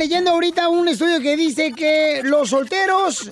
Leyendo ahorita un estudio que dice que los solteros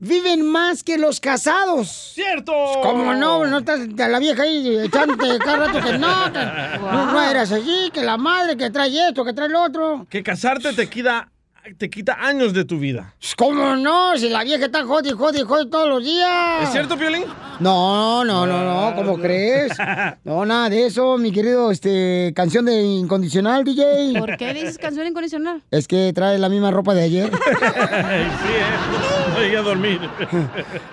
viven más que los casados. ¡Cierto! ¿Cómo no? No estás la vieja ahí echándote cada rato que no, que no, no eras allí, que la madre, que trae esto, que trae lo otro. Que casarte te quita, te quita años de tu vida. ¿Cómo no? Si la vieja está jodi, jodi, jodi todos los días. ¿Es cierto, Piolín? No, no, no, no, ¿cómo crees? No, nada de eso, mi querido, este, canción de Incondicional, DJ. ¿Por qué dices canción incondicional? Es que trae la misma ropa de ayer. sí, ¿eh? No llegué a dormir.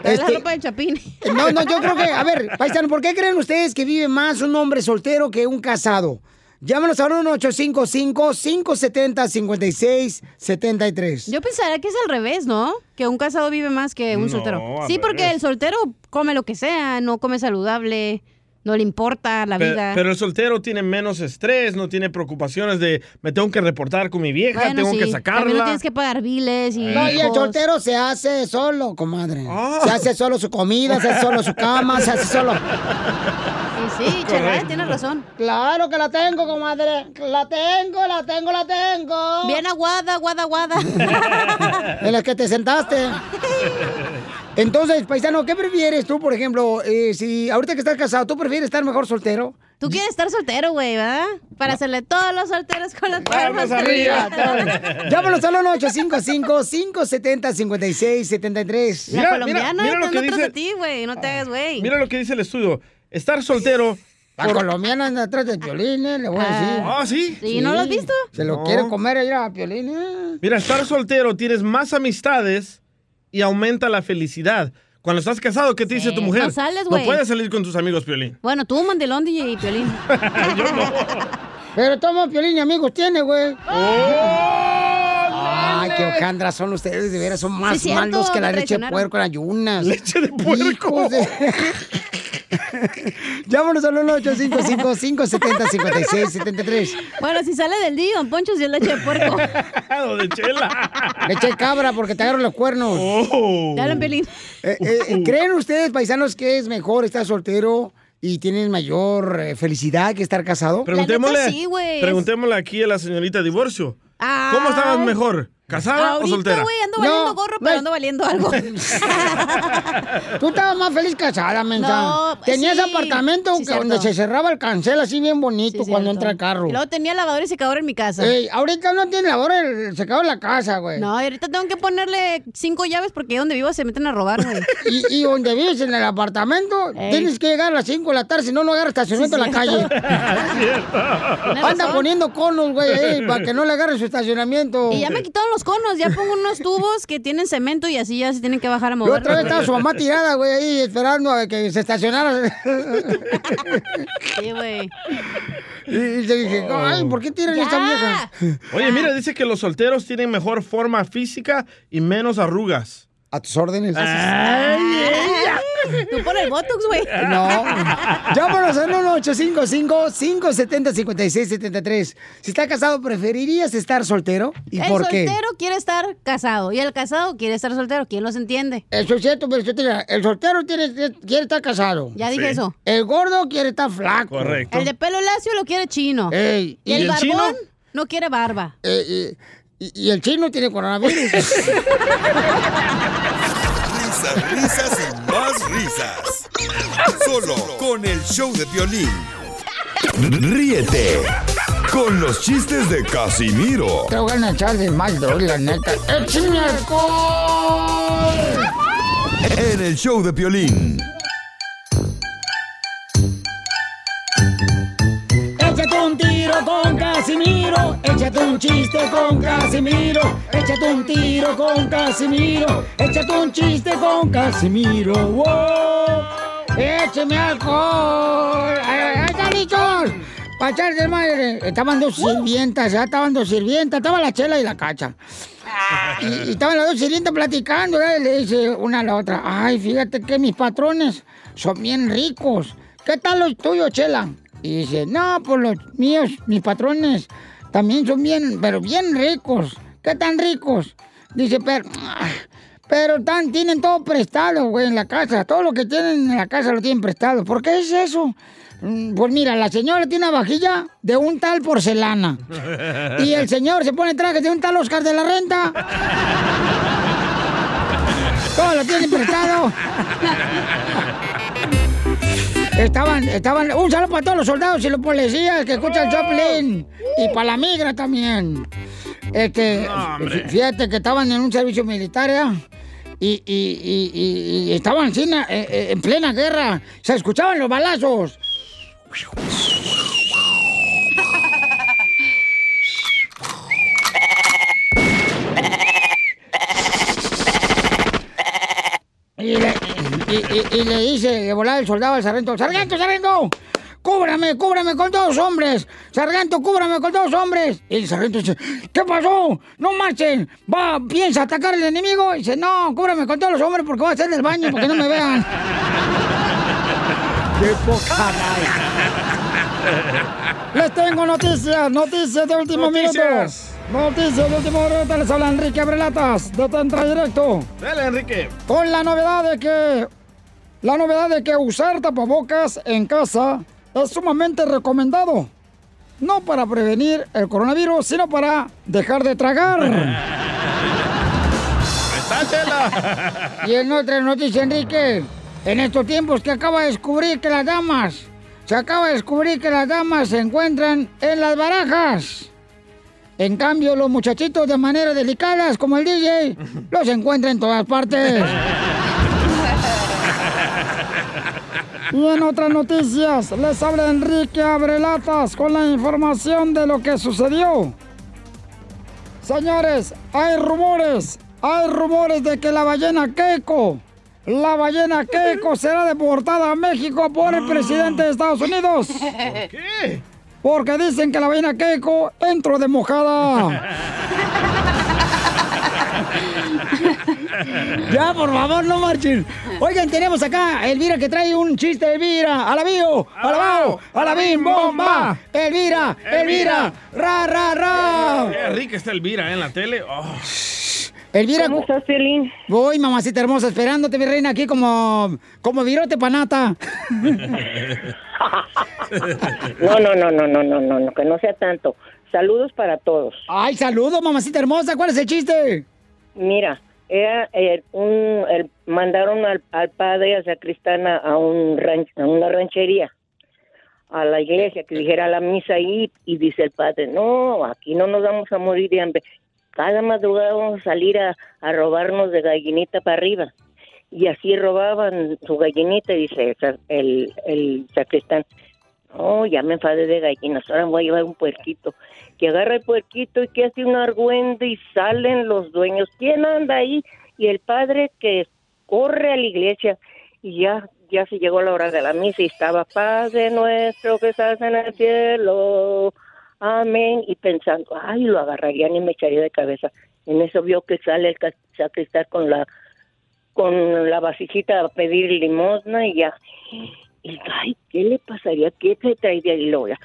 Es Este- la ropa de Chapín. No, no, yo creo que, a ver, paisano, ¿por qué creen ustedes que vive más un hombre soltero que un casado? Llámanos al 1-855-570-5673. Yo pensaría que es al revés, ¿no? Que un casado vive más que un No, soltero. Sí, porque revés. el soltero come lo que sea, no come saludable, no le importa la vida. Pero el soltero tiene menos estrés, no tiene preocupaciones de me tengo que reportar con mi vieja, Bueno, tengo sí, que También no sacarla. tienes que pagar biles y. No, y el soltero se hace solo, comadre. Ah. Se hace solo su comida, se hace solo su cama, se hace solo... Y sí, Chalá, tienes razón. Claro que la tengo, comadre. La tengo, la tengo, la tengo. Bien aguada, aguada, aguada. En la que te sentaste. Entonces, paisano, ¿qué prefieres tú, por ejemplo, eh, si ahorita que estás casado, tú prefieres estar mejor soltero? Tú quieres estar soltero, güey, ¿verdad? Para hacerle todos los solteros con las palmas arriba. arriba. Llámanos al 855-570-5673. La Mira, colombiana mira, mira lo que dice- de ti, güey. No te hagas, güey. Mira lo que dice el estudio. Estar soltero. La colombiana anda atrás de Piolín, eh, le voy a decir. Ah, sí. ¿Sí? ¿No lo has visto? Se lo No. quiere comer allá a Piolín, eh. Mira, estar soltero tienes más amistades y aumenta la felicidad. Cuando estás casado, ¿qué te dice tu mujer? no sales, No güey. puedes salir con tus amigos, Piolín. Bueno, tú, Mandelón, DJ y Piolín. Pero toma Piolín y amigos tiene, güey. ¡Oh! Ay, qué hojandras son ustedes, de veras, son más Sí, malos que la leche de puerco en ayunas. Leche de puerco. Hijos de- Llámanos al 1-855-570-5673. Bueno, si sale del día, don Poncho, si es leche de puerco. o de chela. Leche de cabra porque te agarran los cuernos. Oh. Dale, Piolín. Eh, eh, ¿Creen ustedes, paisanos, que es mejor estar soltero y tienen mayor eh, felicidad que estar casado? Preguntémosle, neta sí, güey. preguntémosle aquí a la señorita divorcio. ¿Cómo estabas mejor? ¿Casada o Ahorita, soltera? güey, ando No, valiendo gorro, pero no. ando valiendo algo. Tú estabas más feliz casada, mensa. No, Tenías sí, apartamento sí, donde cierto. se cerraba el cancel así bien bonito Sí, cuando cierto. entra el carro. Y luego tenía lavadora y secadora en mi casa. Ey, ahorita no tiene lavadora el secador en la casa, güey. No, y ahorita tengo que ponerle cinco llaves porque ahí donde vivo se meten a robar, güey. Y, y donde vives en el apartamento, Ey. tienes que llegar a las 5 de la tarde, si no, no agarra estacionamiento Sí, en la calle. Anda razón. poniendo conos, güey, para que no le agarre su estacionamiento. Y ya me quitaron los conos, ya pongo unos tubos que tienen cemento y así ya se tienen que bajar a Y mover. otra vez estaba su mamá tirada, güey, ahí esperando a que se estacionara. Sí, güey. y le dije, ay, ¿por qué tiran Ya. esta vieja? Oye, mira, dice que los solteros tienen mejor forma física y menos arrugas. A tus órdenes. Ah. Tú pon el Botox, güey. No. Llámanos al 1-855-570-5673. Si está casado, ¿preferirías estar soltero? ¿Y el por qué? soltero quiere estar casado y el casado quiere estar soltero. ¿Quién los entiende? Eso es cierto, pero yo te digo, el soltero tiene- quiere estar casado. Ya dije Sí. eso. El gordo quiere estar flaco. Correcto. El de pelo lacio lo quiere chino. Ey, y, y, el el barbón chino? no quiere barba. eh, y- y el chino tiene coronavirus. Risas, risas y más risas. Solo con el show de violín. Ríete con los chistes de Casimiro Te voy a echar de mal, la neta. ¡Échame alcohol! en el show de violín. Échate un chiste con Casimiro. Échate un tiro con Casimiro. Échate un chiste con Casimiro. ¡Wow! ¡Écheme alcohol! ¡Ahí ahí está, lichos! Para echar de madre. Estaban dos sirvientas, ya estaban dos sirvientas. Estaba la chela y la cacha. Y, y estaban las dos sirvientas platicando. Y le dice una a la otra, ay, fíjate que mis patrones son bien ricos. ¿Qué tal los tuyos, Chela? Y dice, no, pues los míos, mis patrones, también son bien, pero bien ricos. ¿Qué tan ricos? Dice, pero, ah, pero tan, tienen todo prestado, güey, en la casa. Todo lo que tienen en la casa lo tienen prestado. ¿Por qué es eso? "Mm, Pues mira, la señora tiene una vajilla de un tal porcelana. Y el señor se pone trajes de un tal Oscar de la Renta. Todo lo tienen prestado. Estaban, estaban, un saludo para todos los soldados y los policías que escuchan Joplin. Y para la migra también. Este, fí- fíjate que estaban en un servicio militar, ¿ya? Y, y, y, estaban eh, eh, en plena guerra. Se escuchaban los balazos. Y le, y, y- y le dice de volar el soldado al sargento, ¡Sargento, sargento! ¡Cúbrame, cúbrame con dos hombres! ¡Sargento, cúbrame con dos hombres! Y el sargento dice, ¿qué pasó? ¡No marchen! ¿Va, piensa atacar al enemigo? Y dice, no, cúbrame con todos los hombres porque voy a hacer del baño para que no me vean. ¡Qué poca Les tengo noticias, noticias de último Noticias. minuto. Noticias de último minuto, les habla Enrique Abrelatas, de Tentra Directo. Dale, Enrique. Con la novedad de que. La novedad de que usar tapabocas en casa es sumamente recomendado. No para prevenir el coronavirus, sino para dejar de tragar. Y en otra noticia, Enrique, en estos tiempos que acaba de descubrir que las damas, se acaba de descubrir que las damas se encuentran en las barajas. En cambio, los muchachitos de manera delicadas, como el DJ, los encuentra en todas partes. Y en otras noticias, les habla Enrique Abrelatas con la información de lo que sucedió. Señores, hay rumores, hay rumores de que la ballena Keiko, la ballena Keiko será deportada a México por el presidente de Estados Unidos. ¿Qué? Porque dicen que la ballena Keiko entró de mojada. Ya, por favor, no marchen. Oigan, tenemos acá a Elvira que trae un chiste, Elvira. ¡A la bio! ¡A la bao! ¡A la bim, bomba! ¡Elvira! ¡Elvira! ¡Ra, ra, ra! Qué rica está Elvira ¿eh? en la tele. Oh. Elvira. ¿Cómo estás, Piolín? Voy, mamacita hermosa, esperándote, mi reina, aquí como, como virote panata. No, no, no, no, no, no, no, no, que no sea tanto. Saludos para todos. Ay, saludos, mamacita hermosa. ¿Cuál es el chiste? Mira, era eh, un, mandaron al, padre a sacristana a un ran- a una ranchería, a la iglesia que dijera la misa ahí y dice el padre, no, aquí no nos vamos a morir de hambre. Cada madrugada vamos a salir a, robarnos de gallinita para arriba. Y así robaban su gallinita, dice el, el, sacristán. Oh, ya me enfadé de gallinas, ahora voy a llevar un puerquito. Que agarra el puerquito y que hace un argüende y salen los dueños. ¿Quién anda ahí? Y el padre que corre a la iglesia y ya, ya se llegó la hora de la misa y estaba Padre nuestro que estás en el cielo. Amén. Y pensando, ay, lo agarrarían y me echaría de cabeza. En eso vio que sale el sacristán con la con la vasijita a pedir limosna y ya. Y ay, ¿qué le pasaría? ¿Qué te traería? Y luego ya,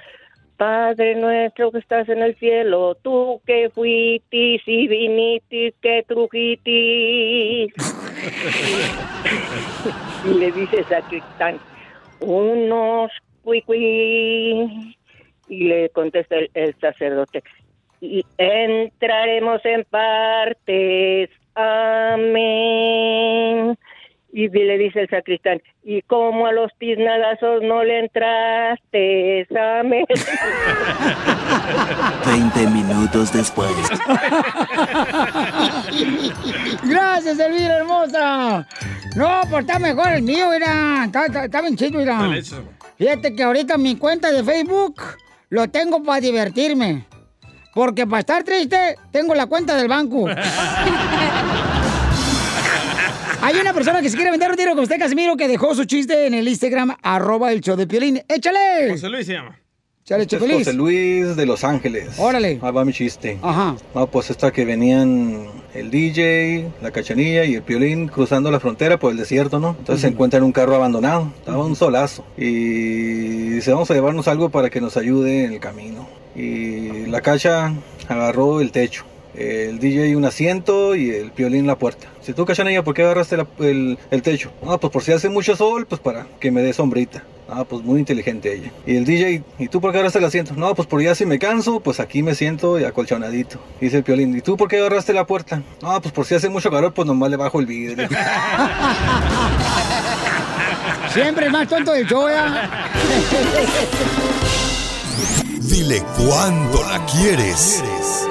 Padre nuestro que estás en el cielo, tú que fuitis y vinitis, que trujitis. y le dice sacristán, unos cuicui. Y le contesta el, el sacerdote, y entraremos en partes. Amén. Y le dice el sacristán, y como a los tiznadazos no le entraste, Samuel. 20 minutos después. Gracias, Elvira hermosa. No, pues está mejor el mío, mira. Está, está- está bien chido, mira. Fíjate que ahorita mi cuenta de Facebook lo tengo para divertirme. Porque para estar triste, tengo la cuenta del banco. Hay una persona que se quiere vender un tiro con usted, Casimiro, que dejó su chiste en el Instagram, arroba el show de Piolín. ¡Échale! José Luis se llama. ¡Échale, Este es! José Luis de Los Ángeles. Órale. Ahí va mi chiste. Ajá. No, pues esta que venían el DJ, la cachanilla y el piolín cruzando la frontera por el desierto, ¿no? Entonces se encuentran un carro abandonado, estaba un solazo. Y dice, vamos a llevarnos algo para que nos ayude en el camino. Y la cacha agarró el techo. El DJ un asiento y el piolín la puerta. Si tú, cachanilla, ¿por qué agarraste la- el, el techo? Ah, pues por si hace mucho sol, pues para que me dé sombrita. Ah, pues muy inteligente ella. Y el DJ, ¿y tú por qué agarraste el asiento? No, pues por ya si me canso, pues aquí me siento y acolchonadito. Dice el piolín, ¿y tú por qué agarraste la puerta? Ah, pues por si hace mucho calor, pues nomás le bajo el vidrio. Siempre más tonto del show, ¿ya? Dile cuándo la quieres.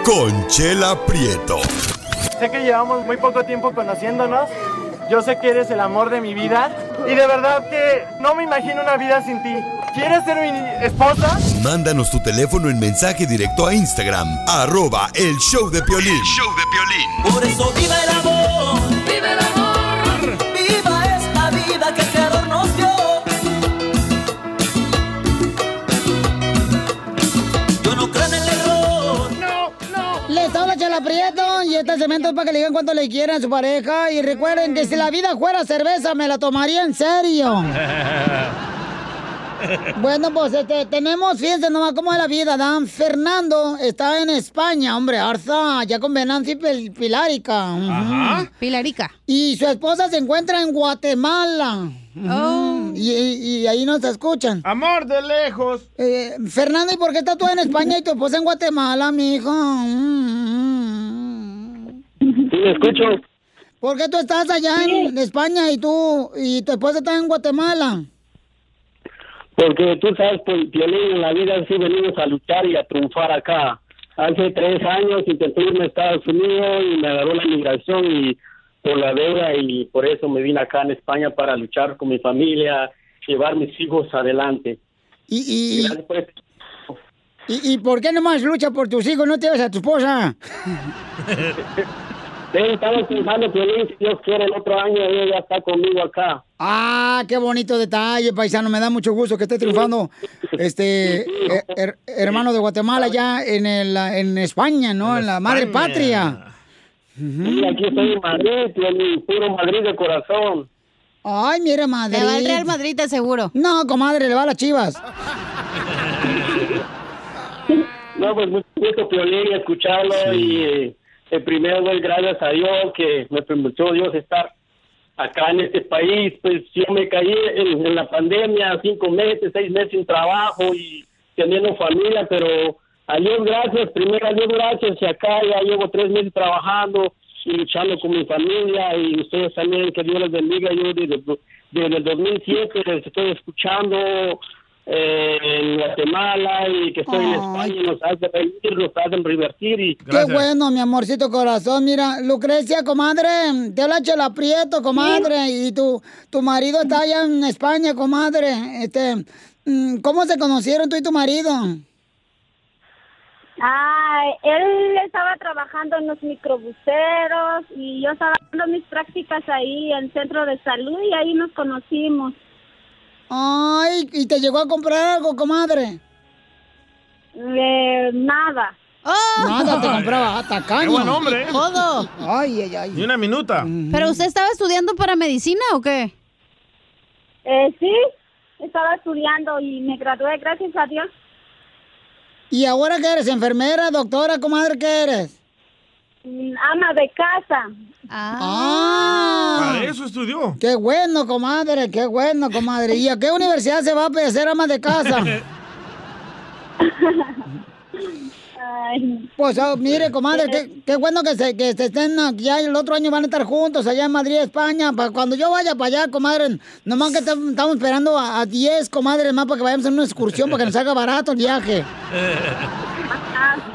Conchela Prieto. Sé que llevamos muy poco tiempo conociéndonos. Yo sé que eres el amor de mi vida. Y de verdad que no me imagino una vida sin ti. ¿Quieres ser mi esposa? Mándanos tu teléfono en mensaje directo a Instagram, arroba el show de Piolín. Por eso viva el amor, viva el amor, este cemento es para que le digan cuánto le quieren a su pareja. Y recuerden que si la vida fuera cerveza, me la tomaría en serio. Bueno, pues este, tenemos, fíjense nomás cómo es la vida, Dan. Fernando está en España, hombre, Arza, ya con Venancio Pil- Pilarica. Pilarica. Y su esposa se encuentra en Guatemala. Ujú. Y, y- y ahí nos escuchan. Amor de lejos. Eh, Fernando, ¿y por qué estás tú en España y tu esposa en Guatemala, mijo? Sí, me escucho. ¿Por qué tú estás allá en España y tú y tu esposa está en Guatemala? Porque tú sabes, pues, Piolín, en la vida sí venimos a luchar y a triunfar acá. Hace tres años intenté irme a Estados Unidos y me agarró la inmigración y por la deuda y por eso me vine acá en España para luchar con mi familia, llevar mis hijos adelante. Y, y, Gracias por esto. Y, y por qué nomás lucha por tus hijos, no te llevas a tu esposa? Sí, estamos pensando, si Dios quiere, el otro año ella ya está conmigo acá. Ah, qué bonito detalle, paisano. Me da mucho gusto que esté triunfando este her- her- hermano de Guatemala ya en el en España, ¿no? En la madre patria. Y aquí estoy en Madrid, Piolín, puro Madrid de corazón. Ay, mira, Madrid. Le va al Real Madrid, te seguro. No, comadre, le va a las chivas. No, pues mucho gusto, Piolín, escucharlo y eh, eh, primero gracias a Dios que me permitió Dios estar acá en este país. Pues yo me caí en, en la pandemia, cinco meses, seis meses sin trabajo y teniendo familia, pero a Dios gracias, primero a Dios gracias y acá ya llevo tres meses trabajando y luchando con mi familia y ustedes también, que Dios les bendiga. Yo desde, desde el 2007 les estoy escuchando eh, en Guatemala y que estoy en España y nos hacen reír, nos hacen divertir y Qué bueno, mi amorcito corazón. Mira, Lucrecia, comadre, te habla Chela Prieto, comadre, y tu, tu marido está allá en España, comadre. Este, mm, ¿Cómo se conocieron tú y tu marido? Ah, él estaba trabajando en los microbuseros y yo estaba dando mis prácticas ahí en el centro de salud y ahí nos conocimos. Ay, ¿y te llegó a comprar algo, comadre? Eh, nada. Nada, te compraba hasta caña. Qué buen hombre, ¿eh? Todo. Ay, ay, ay. Ni una minuta. ¿Pero usted estaba estudiando para medicina o qué? Eh, sí, estaba estudiando y me gradué, gracias a Dios. ¿Y ahora qué eres? ¿Enfermera, doctora, comadre, qué eres? Mm, Ama de casa. Ah. Para eso estudió. Qué bueno, comadre, qué bueno, comadre. ¿Y a qué universidad se va a hacer ama de casa? Pues oh, mire, comadre, qué, qué bueno que se, que se estén, ah, ya el otro año van a estar juntos allá en Madrid, España. Para cuando yo vaya para allá, comadre, nomás que tam- estamos esperando a, a 10 comadres más para que vayamos en una excursión para que nos haga barato el viaje.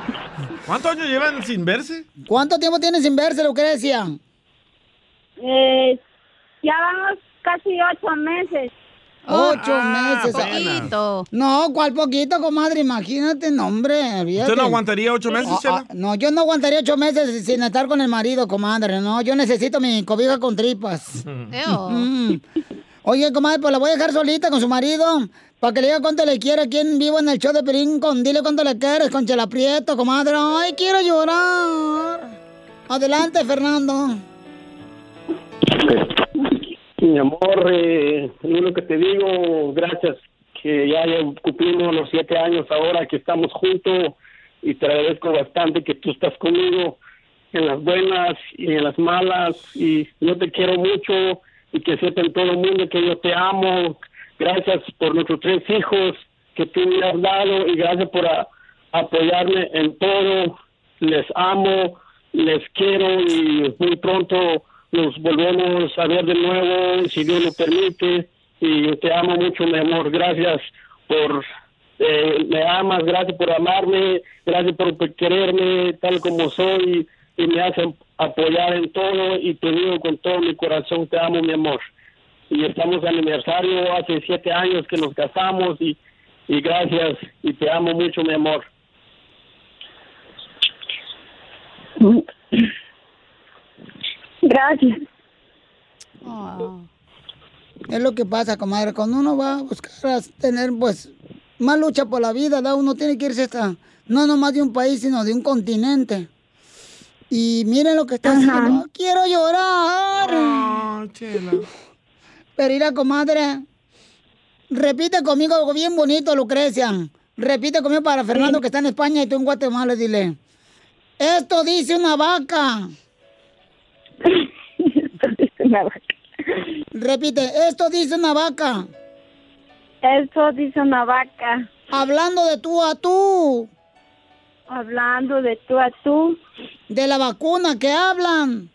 ¿Cuántos años llevan sin verse? ¿Cuánto tiempo tienes sin verse, Lucrecia? Eh, ya vamos casi ocho meses. Ocho Ah, meses. apenas. No, ¿cuál poquito, comadre? Imagínate, no, hombre. ¿Usted no aguantaría ocho meses, Ah, Chela? ah, no, yo no aguantaría ocho meses sin estar con el marido, comadre. No, yo necesito mi cobija con tripas. Mm. Oye, comadre, pues la voy a dejar solita con su marido. Para que le diga cuánto le quiere aquí en vivo en el show de Pelín con Dile cuánto le quieres con Chela Prieto, comadre. Ay, quiero llorar. Adelante, Fernando. Mi amor, eh, lo que te digo, gracias, que ya cumplimos los siete años ahora que estamos juntos y te agradezco bastante que tú estás conmigo en las buenas y en las malas y yo te quiero mucho y que sepan todo el mundo que yo te amo. Gracias por nuestros tres hijos que tú me has dado y gracias por apoyarme en todo. Les amo, les quiero y muy pronto nos volvemos a ver de nuevo, si Dios lo permite. Y te amo mucho, mi amor. Gracias por eh, me amas, gracias por amarme, gracias por quererme tal como soy y me hacen apoyar en todo y te digo con todo mi corazón, te amo, mi amor. Y estamos de aniversario, hace siete años que nos casamos y, y gracias y te amo mucho, mi amor. Gracias. Es lo que pasa, comadre. Cuando uno va a buscar a tener, pues, más lucha por la vida, ¿da? uno tiene que irse hasta, no nomás de un país, sino de un continente. Y miren lo que está haciendo. Quiero llorar. Pero mira, comadre, repite conmigo algo bien bonito, Lucrecia. Repite conmigo para Fernando que está en España y tú en Guatemala, dile. Esto dice una vaca. Repite, esto dice una vaca. Esto dice una vaca. Hablando de tú a tú. Hablando de tú a tú. De la vacuna que hablan.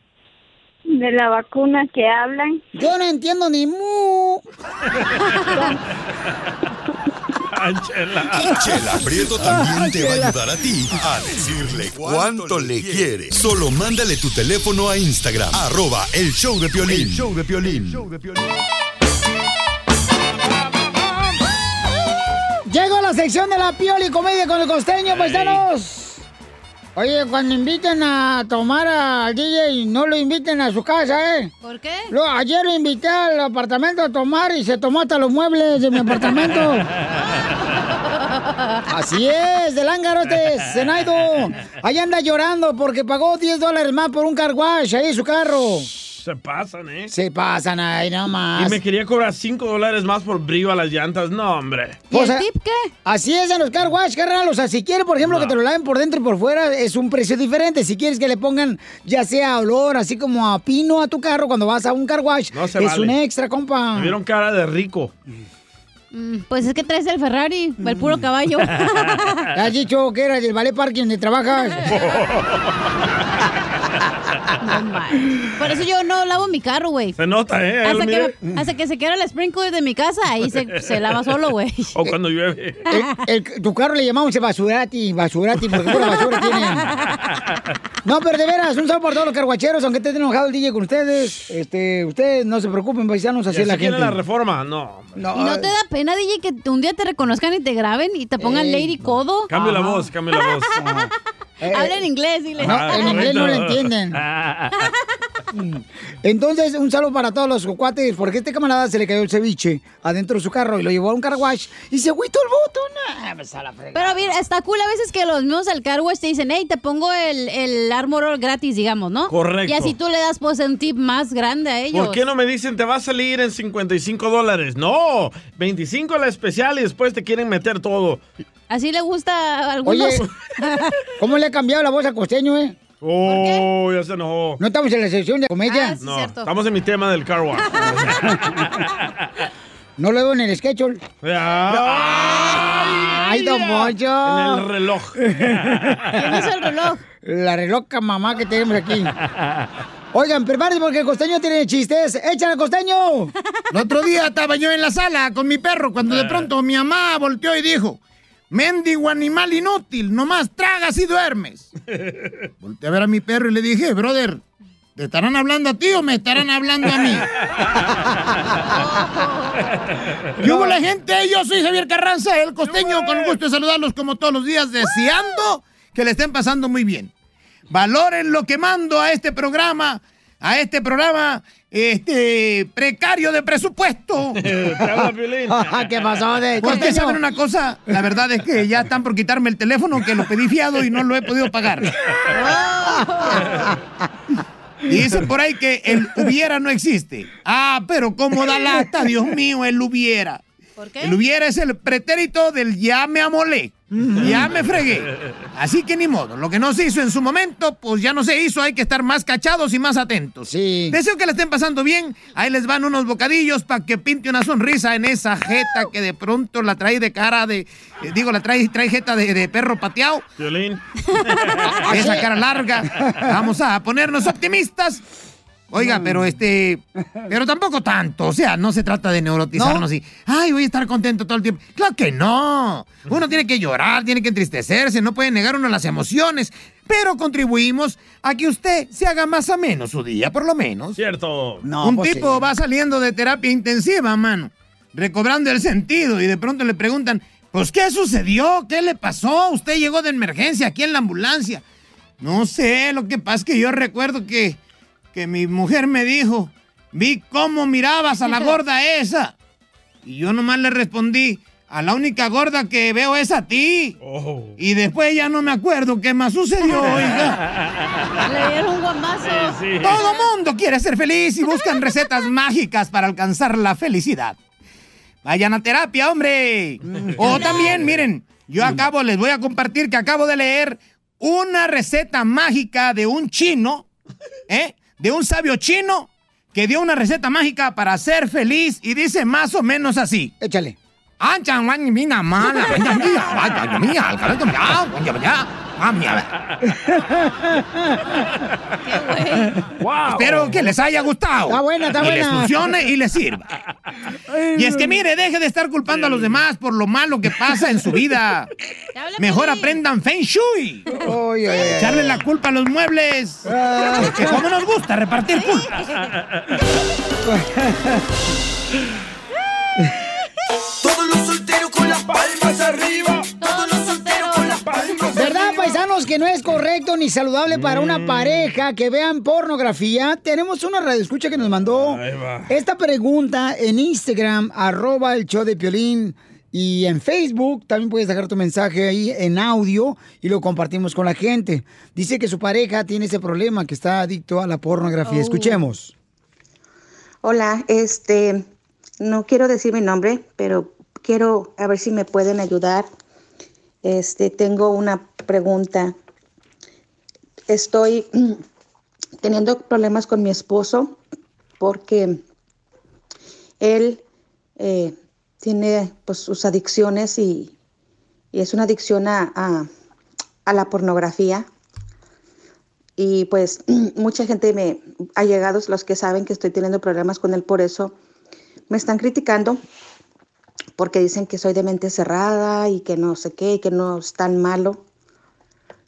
De la vacuna que hablan. Yo no entiendo ni mu. Chela Prieto también te va a ayudar a ti a decirle cuánto le quiere. Solo mándale tu teléfono a Instagram, arroba el show de Piolín. El show de Piolín. Llegó la sección de la Pioli Comedia con el costeño, paisanos. Oye, cuando inviten a tomar al DJ, no lo inviten a su casa, ¿eh? ¿Por qué? Lo, ayer lo invité al apartamento a tomar y se tomó hasta los muebles de mi apartamento. Así es, del ángaro este, Zenaido. Ahí anda llorando porque pagó 10 dólares más por un car wash ahí en su carro. Se pasan, ¿eh? Se pasan ahí Y nomás. me quería cobrar 5 dólares más por brillo a las llantas. No, hombre. Pues, a- Así es en los car wash, carnal. O sea, si quieres, por ejemplo, que te lo laven por dentro y por fuera, es un precio diferente. Si quieres que le pongan ya sea olor, así como a pino a tu carro cuando vas a un car wash, No se es vale. un extra, compa. Me vieron cara de rico. Mm, Pues es que traes el Ferrari, el puro caballo. Has dicho que era del ballet parking donde trabajas. Por eso yo no lavo mi carro, güey. Se nota, ¿eh? Hasta que, hasta que se quiera el sprinkler de mi casa, ahí se, se lava solo, güey. O cuando llueve. El- el- tu carro le llamamos basurati, basurati, porque pura basura tienen. No, pero de veras, un saludo para todos los carguacheros, aunque esté enojado el DJ con ustedes. Este, ustedes no se preocupen, paisanos, así ¿Y es la gente. la reforma? No. ¿Y no te da pena, DJ, que un día te reconozcan y te graben y te pongan Ey, Lady Codo? Cambio la voz, cambio la voz. Habla en inglés, dile. No, en inglés no lo entienden. Entonces, un saludo para todos los cuates, porque a este camarada se le cayó el ceviche adentro de su carro y lo llevó a un car wash y se agüitó el botón. Ah, pues, a la fregada. Pero mira, está cool a veces que los mismos del car wash te dicen, hey, te pongo el, el Armor gratis, digamos, ¿no? Correcto. Y así tú le das pues un tip más grande a ellos. ¿Por qué no me dicen te va a salir en 55 dólares? No, 25 la especial y después te quieren meter todo. Así le gusta a algunos. Oye, ¿cómo le ha cambiado la voz al costeño, eh? Oh, ya se enojó. ¿No estamos en la sección de Ah, comedia? no, estamos en mi tema del car wash. No lo veo en el schedule. Ya. Ay, Ay, don Poncho. En el reloj. ¿Quién hizo el reloj? La reloca mamá que tenemos aquí. Oigan, prepárense porque el costeño tiene chistes. ¡Échale, costeño! El otro día estaba yo en la sala con mi perro cuando de pronto mi mamá volteó y dijo, mendigo animal inútil, nomás tragas y duermes. Volteé a ver a mi perro y le dije, brother, ¿te estarán hablando a ti o me estarán hablando a mí? Y hubo la gente, yo soy Javier Carranza, el costeño, con gusto de saludarlos como todos los días, deseando que le estén pasando muy bien. Valoren lo que mando a este programa, a este programa este precario de presupuesto. ¿Qué pasó de Porque saben una cosa, la verdad es que ya están por quitarme el teléfono que lo pedí fiado y no lo he podido pagar. Y dicen por ahí que el hubiera no existe. Ah, pero cómo da lata, Dios mío, el hubiera. ¿Por qué? El hubiera es el pretérito del ya me amolé. Ya me fregué. Así que ni modo. Lo que no se hizo en su momento, pues ya no se hizo. Hay que estar más cachados y más atentos. Sí. Deseo que le estén pasando bien. Ahí les van unos bocadillos para que pinte una sonrisa en esa jeta que de pronto la trae de cara de. eh, digo, la trae, trae jeta de, de perro pateado. Violín. Esa cara larga. Vamos a ponernos optimistas. Oiga, pero este. Pero tampoco tanto. O sea, no se trata de neurotizarnos y. Ay, voy a estar contento todo el tiempo. Claro que no. Uno tiene que llorar, tiene que entristecerse, no puede negar uno las emociones. Pero contribuimos a que usted se haga más ameno su día, por lo menos. Cierto. Un tipo va saliendo de terapia intensiva, mano, recobrando el sentido y de pronto le preguntan, pues ¿qué sucedió? ¿Qué le pasó? Usted llegó de emergencia aquí en la ambulancia. No sé, lo que pasa es que yo recuerdo que, que mi mujer me dijo, vi cómo mirabas a la gorda esa. Y yo nomás le respondí, a la única gorda que veo es a ti. Y después ya no me acuerdo qué más sucedió, oiga. Le dieron un guamazo. Todo mundo quiere ser feliz y buscan recetas mágicas para alcanzar la felicidad. Vayan a terapia, hombre. O también, miren, yo acabo, les voy a compartir que acabo de leer una receta mágica de un chino, ¿eh? De un sabio chino que dio una receta mágica para ser feliz y dice más o menos así. Échale. Espero que les haya gustado. Está buena, está y les buena. funcione y les sirva. Y es que mire, deje de estar culpando a los demás por lo malo que pasa en su vida. Mejor aprendan Feng Shui. ay. Echarle la culpa a los muebles. Que como nos gusta repartir culpas. Todos los solteros con las palmas arriba. ¿Verdad, paisanos, que no es correcto ni saludable para una pareja que vean pornografía? Tenemos una radioescucha que nos mandó esta pregunta en Instagram, arroba el show de Piolín. Y en Facebook también puedes dejar tu mensaje ahí en audio y lo compartimos con la gente. Dice que su pareja tiene ese problema, que está adicto a la pornografía. Oh. Escuchemos. Hola, este, no quiero decir mi nombre, pero quiero a ver si me pueden ayudar. Este, tengo una pregunta. Estoy teniendo problemas con mi esposo porque él eh, tiene pues sus adicciones y, es una adicción a- a la pornografía. Y pues mucha gente me ha llegado, los que saben que estoy teniendo problemas con él por eso, me están criticando porque dicen que soy de mente cerrada y que no sé qué, y que no es tan malo.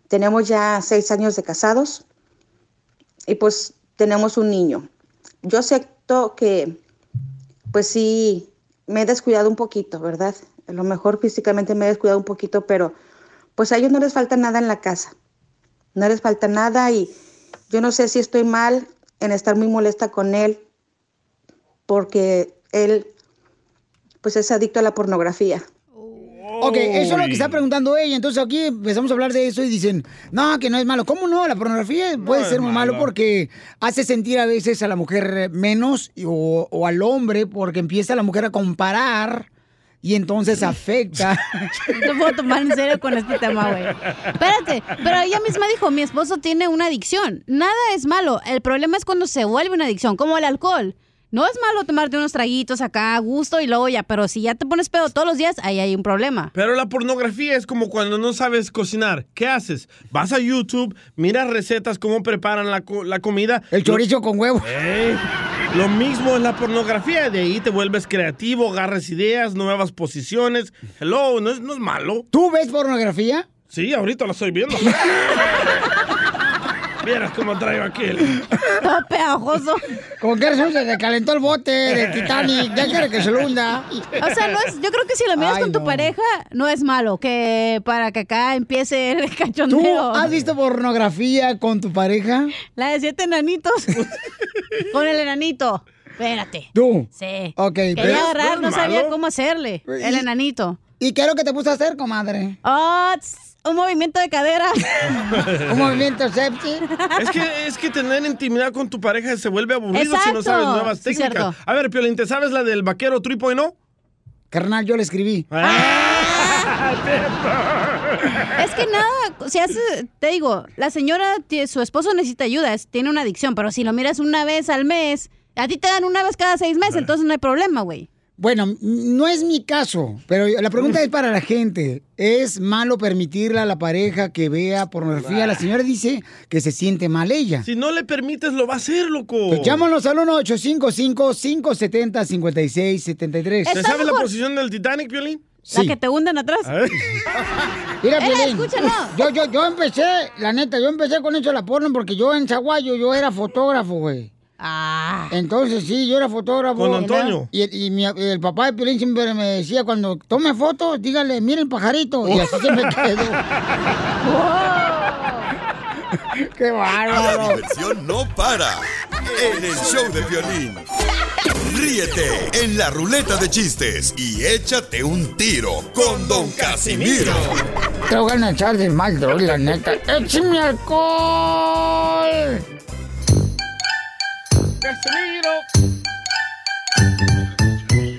Tenemos ya seis años de casados y pues tenemos un niño. Yo acepto que pues sí me he descuidado un poquito, ¿verdad? A lo mejor físicamente me he descuidado un poquito, pero pues a ellos no les falta nada en la casa. No les falta nada y yo no sé si estoy mal en estar muy molesta con él porque él pues es adicto a la pornografía. Ok, eso es lo que está preguntando ella. Entonces aquí empezamos a hablar de eso y dicen, no, que no es malo. ¿Cómo no? La pornografía puede ser muy malo malo. porque hace sentir a veces a la mujer menos o, o al hombre porque empieza la mujer a comparar y entonces afecta. No puedo tomar en serio con este tema, güey. Espérate, pero ella misma dijo, mi esposo tiene una adicción. Nada es malo. El problema es cuando se vuelve una adicción, como el alcohol. No es malo tomarte unos traguitos acá a gusto y luego ya, pero si ya te pones pedo todos los días, ahí hay un problema. Pero la pornografía es como cuando no sabes cocinar. ¿Qué haces? Vas a YouTube, miras recetas, cómo preparan la, co- la comida. El chorizo con huevo. Ey, lo mismo es la pornografía. De ahí te vuelves creativo, agarras ideas, nuevas posiciones. Hello, no es, no es malo. ¿Tú ves pornografía? Sí, ahorita la estoy viendo. Vieras cómo traigo aquel. Todo pegajoso. ¿Con qué razón se le calentó el bote de Titanic? Ya quiere que se lo hunda. O sea, no es, yo creo que si lo miras Ay, con tu no. pareja, no es malo. Que para que acá empiece el ¿Tú cachondeo. has visto pornografía con tu pareja? La de siete enanitos. con el enanito. Espérate. ¿Tú? Sí. Ok, Quería pero- agarrar, no ¿No sabía malo? cómo hacerle. El enanito. ¿Y qué es lo que te puso a hacer, comadre? Ah, tss, un movimiento de cadera. Un movimiento sepsi. Es que, es que tener intimidad con tu pareja se vuelve aburrido si no sabes nuevas técnicas. a ver, Piolín, ¿te sabes la del vaquero tripo y no? Carnal, yo le escribí. Es que nada, si hace, te digo, la señora, su esposo necesita ayuda, tiene una adicción, pero si lo miras una vez al mes, a ti te dan una vez cada seis meses, entonces no hay problema, güey. Bueno, no es mi caso, pero la pregunta es para la gente. ¿Es malo permitirle a la pareja que vea pornografía? La señora dice que se siente mal ella. Si no le permites, lo va a hacer, loco. Pues llámanos al 1-855-570-5673. ¿Te sabes la posición del Titanic, Piolín? La que te hunden atrás. Mira, Eh, escúchalo. yo, yo, yo empecé, la neta, yo empecé con eso de la porno porque yo en Zaguayo, yo era fotógrafo, güey. Ah. Entonces, sí, yo era fotógrafo. Con Antonio. Y, y mi- el papá de Piolín siempre me decía, cuando tome fotos, dígale, mire el pajarito. Y así se me quedó. ¡Qué La bárbaro! diversión no para. En el show de violín. Ríete en la ruleta de chistes y échate un tiro con Don Casimiro. Te voy a echar de mal, droga, la neta. ¡Échame alcohol!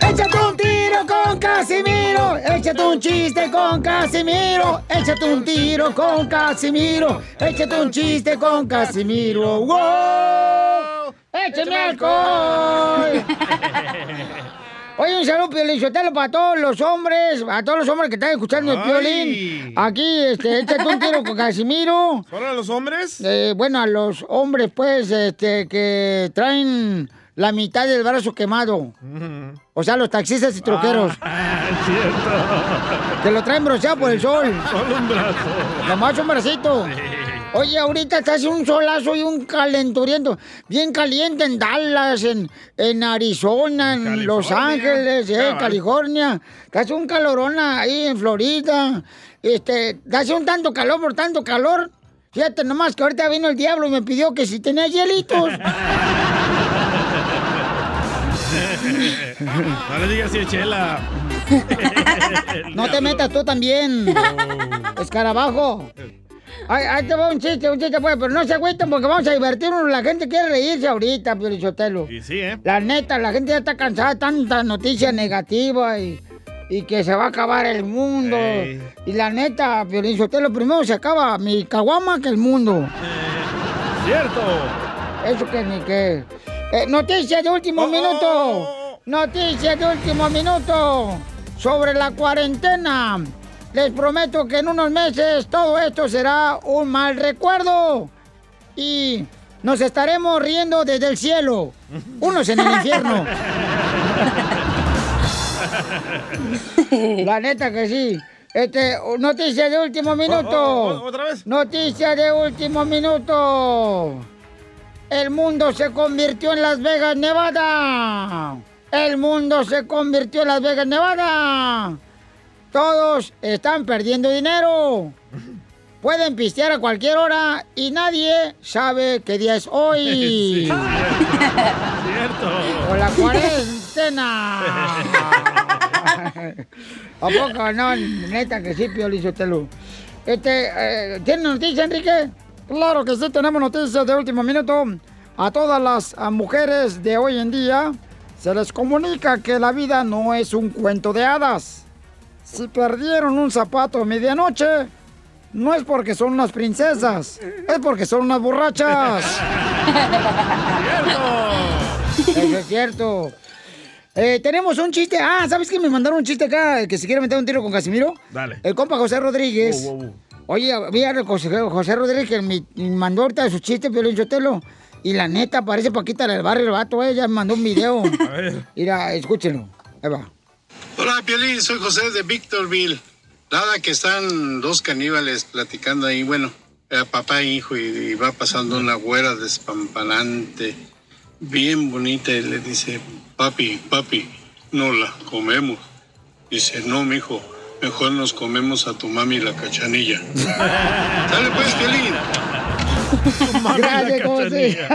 Échate un tiro con Casimiro, échate un chiste con Casimiro, échate un tiro con Casimiro, échate un chiste con Casimiro. ¡Wow! ¡Échame alcohol! Oye, un saludo, Piolín para todos los hombres, a todos los hombres que están escuchando el. Piolín. Aquí, este, échate un tiro con Casimiro. ¿Solo a los hombres? Eh, bueno, a los hombres, pues, este, que traen la mitad del brazo quemado. O sea, los taxistas y troqueros. Ah, es cierto. Que lo traen bronceado por el sol. Solo un brazo. Nomás un bracito. Oye, ahorita está haciendo un solazo y un calenturiento. Bien caliente en Dallas, en, en Arizona, en Los Ángeles, eh, Cabal. California. Está haciendo un calorón ahí en Florida. Este, está haciendo un tanto calor por tanto calor. Fíjate nomás que ahorita vino el diablo y me pidió que si tenía hielitos. no le digas si es chela. No te metas tú también. Escarabajo. Ahí te va un chiste, un chiste, pues, pero no se agüiten porque vamos a divertirnos. La gente quiere reírse ahorita, Piolichotelo. Y sí, ¿eh? La neta, la gente ya está cansada de tanta noticia negativa y, y que se va a acabar el mundo. Y la neta, Piolichotelo, primero se acaba mi caguama que el mundo. Cierto. Eso que ni que. Eh, noticia de último minuto. Noticia de último minuto. Sobre la cuarentena. Les prometo que en unos meses todo esto será un mal recuerdo. Y nos estaremos riendo desde el cielo. Unos en el infierno. La neta que sí. Este, noticia de último minuto. Oh, oh, ¿otra vez? Noticia de último minuto. El mundo se convirtió en Las Vegas, Nevada. El mundo se convirtió en Las Vegas, Nevada. Todos están perdiendo dinero. Pueden pistear a cualquier hora y nadie sabe qué día es hoy. Cierto. O la cuarentena. ¿A poco no? Neta que sí, Pio Lizotelo. Este, eh, ¿tiene noticia, Enrique? Claro que sí, tenemos noticias de último minuto. A todas las mujeres de hoy en día se les comunica que la vida no es un cuento de hadas. Si perdieron un zapato a medianoche, no es porque son unas princesas, es porque son unas borrachas. Eso es cierto. Eh, tenemos un chiste. Ah, ¿sabes qué? Me mandaron un chiste acá que se quiere meter un tiro con Casimiro. Dale. El compa José Rodríguez. Oye, mira, el José, José Rodríguez que me mandó ahorita su chiste, Piolín Chotelo. Y la neta, parece Paquita del barrio, el vato, ella me mandó un video. A ver. Mira, escúchenlo. Ahí va. Hola, Piolín, soy José de Victorville. Nada, que están dos caníbales platicando ahí, bueno, eh, papá e hijo, y, y va pasando una güera despampanante, bien bonita, y le dice, papi, papi, no la comemos. Dice, no, mijo, mejor nos comemos a tu mami la cachanilla. Dale pues, Piolín. Gracias, José.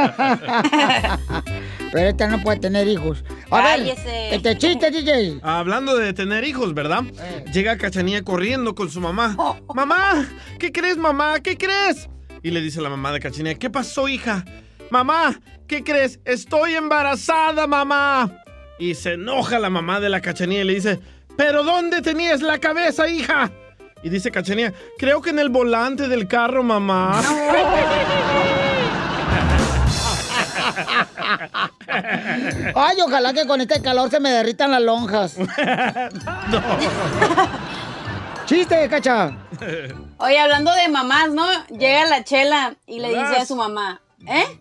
Pero esta no puede tener hijos. A ver, este chiste, DJ. Hablando de tener hijos, ¿verdad? Eh. Llega Cachanilla corriendo con su mamá. Mamá, ¿qué crees, mamá? ¿Qué crees? Y le dice la mamá de Cachanilla, ¿qué pasó, hija? Mamá, ¿qué crees? Estoy embarazada, mamá. Y se enoja la mamá de la Cachanilla y le dice, ¿pero dónde tenías la cabeza, hija? Y dice Cachanilla, creo que en el volante del carro, mamá. Ay, ojalá que con este calor se me derritan las lonjas. Chiste, cacha. Oye, hablando de mamás, ¿no? Llega la chela y le dice a su mamá, ¿eh?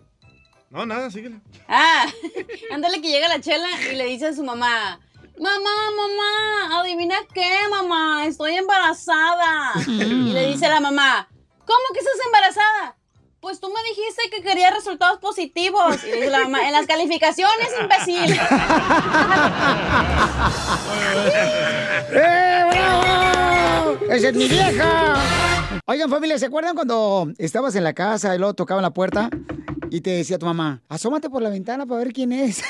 No, nada, síguele. Ah, ándale que llega la chela y le dice a su mamá, mamá, mamá, adivina qué, mamá, estoy embarazada. y le dice la mamá, ¿cómo que estás embarazada? Pues tú me dijiste que querías resultados positivos. Y le dice la mamá, en las calificaciones, imbécil. ¡Eh, bravo! ¡Esa es mi vieja! Oigan, familia, ¿se acuerdan cuando estabas en la casa y luego tocaban la puerta y te decía tu mamá, asómate por la ventana para ver quién es?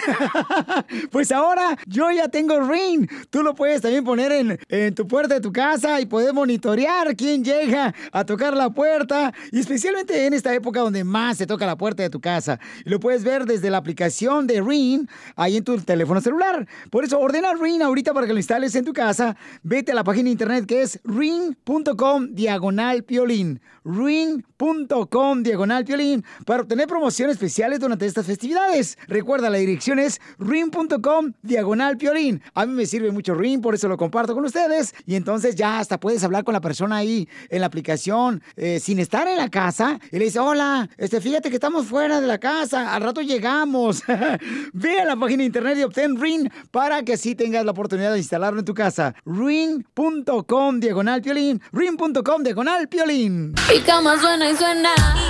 pues ahora yo ya tengo Ring. Tú lo puedes también poner en, en tu puerta de tu casa y puedes monitorear quién llega a tocar la puerta. Y especialmente en esta época donde más se toca la puerta de tu casa. Y lo puedes ver desde la aplicación de Ring ahí en tu teléfono celular. Por eso ordena Ring ahorita para que lo instales en tu casa. Vete a la página de internet que es ring.com diagonal piolín. Ring.com diagonal piolín para obtener promociones especiales durante estas festividades. Recuerda, la dirección es ring.com diagonal piolín. A mí me sirve mucho Ring, por eso lo comparto con ustedes. Y entonces ya hasta puedes hablar con la persona ahí en la aplicación eh, sin estar en la casa. Y le dice, hola, este, fíjate que estamos fuera de la casa, al rato llegamos. Ve a la página de internet y obtén Ring para que así tengas la oportunidad de instalarlo en tu casa. Ring.com diagonal piolín. Ring.com diagonal piolín. Mi cama suena y suena.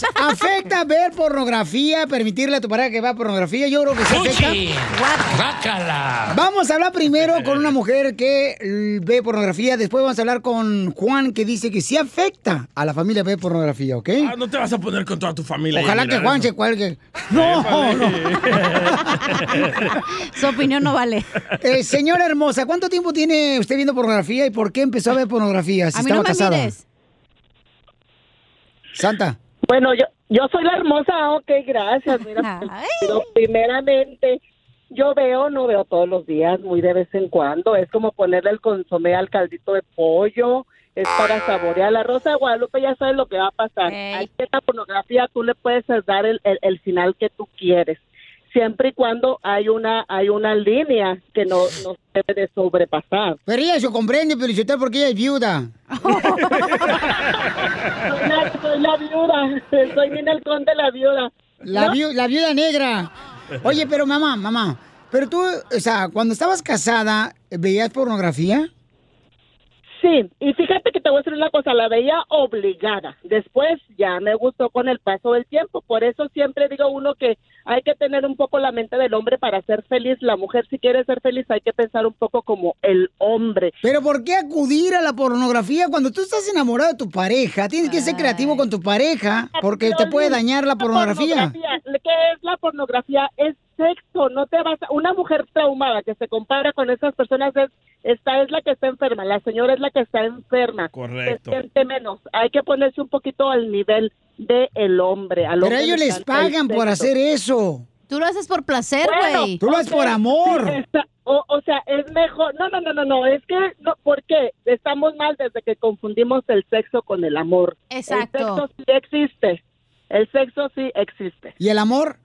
Pregunta es, ¿afecta ver pornografía, permitirle a tu pareja que vea pornografía? Yo creo que sí afecta. ¡Guácala! Vamos a hablar primero con una mujer que ve pornografía, después vamos a hablar con Juan que dice que sí afecta a la familia ver pornografía, ¿ok? Ah, no te vas a poner con toda tu familia. Ojalá que Juan eso. se cuelgue. No, no. Su opinión no vale. Eh, señora hermosa, ¿cuánto tiempo tiene usted viendo pornografía y por qué empezó a ver pornografía? Si A mí estaba no me casada. mires. Santa. Bueno, yo, yo soy la hermosa, ok, gracias. Mira, pero primeramente, yo veo, no veo todos los días, muy de vez en cuando. Es como ponerle el consomé al caldito de pollo, es para saborear. La Rosa de Guadalupe ya sabes lo que va a pasar. Hay cierta pornografía, tú le puedes dar el, el, el final que tú quieres. Siempre y cuando hay una hay una línea que no, no se debe de sobrepasar. Pero ella se comprende, pero usted porque ella es viuda. Soy la, soy la viuda, soy Ninel Conde la viuda. La, ¿No? viu- la viuda negra. Oye, pero mamá, mamá, pero tú, o sea, cuando estabas casada, ¿veías pornografía? Sí, y fíjate que te voy a decir una cosa, la veía obligada. Después ya me gustó con el paso del tiempo. Por eso siempre digo uno que hay que tener un poco la mente del hombre para ser feliz. La mujer si quiere ser feliz hay que pensar un poco como el hombre. Pero ¿por qué acudir a la pornografía cuando tú estás enamorado de tu pareja? Tienes que ser creativo con tu pareja porque te puede dañar la pornografía. ¿Qué es la pornografía? Es sexo, no te vas a... Una mujer traumada que se compara con esas personas es... Esta es la que está enferma, la señora es la que está enferma. Correcto. Se siente menos. Hay que ponerse un poquito al nivel de el hombre. al Pero hombre ellos le les pagan por hacer eso. Tú lo haces por placer, Bueno, güey. Tú lo haces por amor. sí, está- o, o sea, es mejor. No, no, no, no, no. Es que, no, ¿por qué? Estamos mal desde que confundimos el sexo con el amor. Exacto. El sexo sí existe. El sexo sí existe. ¿Y el amor?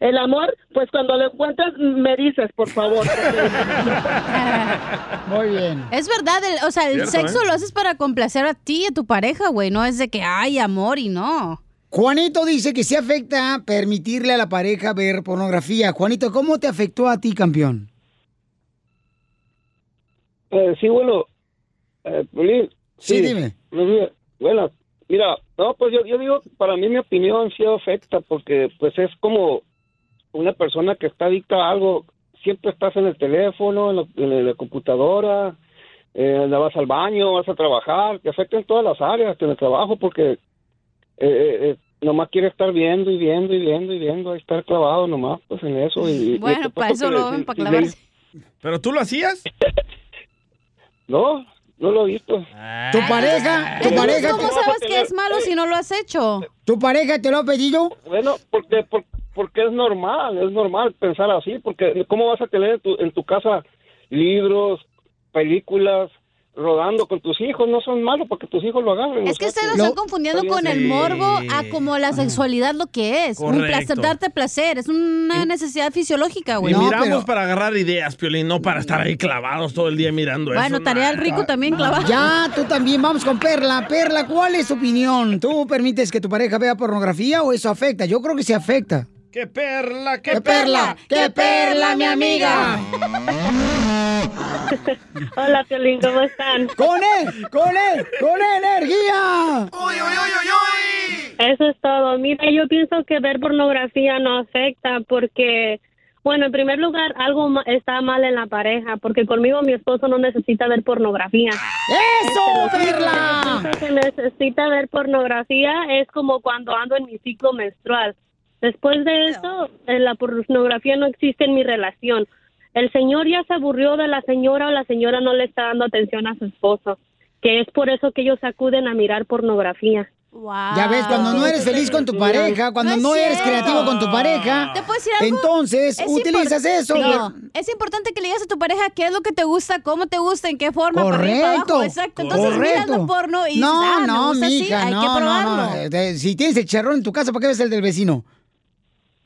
El amor, pues cuando lo encuentres me dices, por favor. Muy bien. Es verdad, el- o sea, el Cierto, sexo ¿eh? lo haces para complacer a ti y a tu pareja, güey. No es de que hay amor y no. Juanito dice que sí afecta permitirle a la pareja ver pornografía. Juanito, ¿cómo te afectó a ti, campeón? Eh, sí, bueno, eh, Sí, dime. Bueno, mira, no, pues yo, yo digo, para mí mi opinión sí afecta porque pues es como una persona que está adicta a algo, siempre estás en el teléfono, en, la- en la computadora, eh, vas al baño, vas a trabajar, te afecta en todas las áreas, en el trabajo, porque eh, eh, eh, nomás quiere estar viendo y viendo y viendo y viendo, y estar clavado nomás pues en eso. Y, Bueno, para eso lo ven, para clavarse. ¿Pero tú lo hacías? No, no lo he visto. ¿Tu pareja? ¿Tu Entonces, pareja? ¿cómo sabes que es malo si no lo has hecho? ¿Tu pareja te lo ha pedido? Bueno, porque, por- porque es normal, es normal pensar así, porque ¿cómo vas a tener en tu, en tu casa libros, películas, rodando con tus hijos? No son malos porque tus hijos lo agarren. Es que ustedes lo están confundiendo con el morbo a como la sexualidad lo que es. Un placer, darte placer. Es una necesidad fisiológica, Y güey. miramos para agarrar ideas, Piolín, no para estar ahí clavados todo el día mirando eso. Bueno, tarea al rico también clavado. Ya, tú también. Vamos con Perla. Perla, ¿cuál es tu opinión? ¿Tú permites que tu pareja vea pornografía o eso afecta? Yo creo que sí afecta. ¡Qué perla, qué, ¡Qué perla! ¡Qué perla, mi amiga! Hola, Piolín, ¿cómo están? ¡Con él! ¡Con él! ¡Con energía! Eso es todo. Mira, yo pienso que ver pornografía no afecta porque, bueno, en primer lugar, algo ma- está mal en la pareja, porque conmigo mi esposo no necesita ver pornografía. ¡Eso, Este, lo Perla! que necesita ver pornografía es como cuando ando en mi ciclo menstrual. Después de eso, la pornografía no existe en mi relación. El señor ya se aburrió de la señora o la señora no le está dando atención a su esposo, que es por eso que ellos acuden a mirar pornografía. Ya ves, cuando no eres feliz con tu pareja, cuando no, eres creativo con tu pareja, ¿Te puedo decir algo? entonces Es utilizas eso. No, es importante que le digas a tu pareja qué es lo que te gusta, cómo te gusta, en qué forma, para arriba, para Correcto. abajo. Exacto. Entonces miras correcto. la porno y dices, no, ah, me no, gusta así, mija, hay no, que probarlo. no. Eh, Si tienes el charrón en tu casa, ¿para qué ves el del vecino?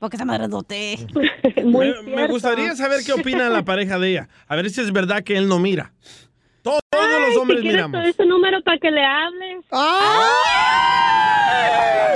Porque está madredote. Me, me gustaría saber qué opina la pareja de ella. A ver si es verdad que él no mira. Todos, todos Ay, los hombres si quieres miramos. te doy su número para que le hables.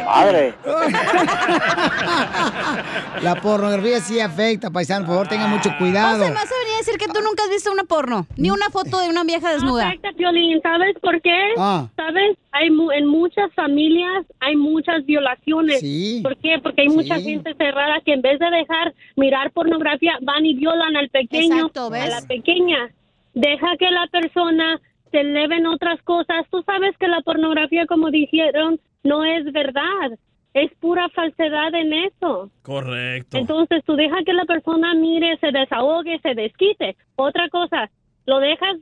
Madre. La pornografía sí afecta, paisano. Por favor, tenga mucho cuidado. O sea, me vas a venir a decir que tú nunca has visto una porno, ni una foto de una vieja desnuda. Afecta, Piolín, ¿sabes por qué? Ah. ¿Sabes? Hay mu- en muchas familias hay muchas violaciones. Sí. ¿Por qué? Porque hay mucha gente cerrada que en vez de dejar mirar pornografía van y violan al pequeño, Exacto, ¿ves? a la pequeña. Deja que la persona se eleven otras cosas. Tú sabes que la pornografía, como dijeron, no es verdad. Es pura falsedad en eso. Correcto. Entonces tú dejas que la persona mire, se desahogue, se desquite. Otra cosa, lo dejas,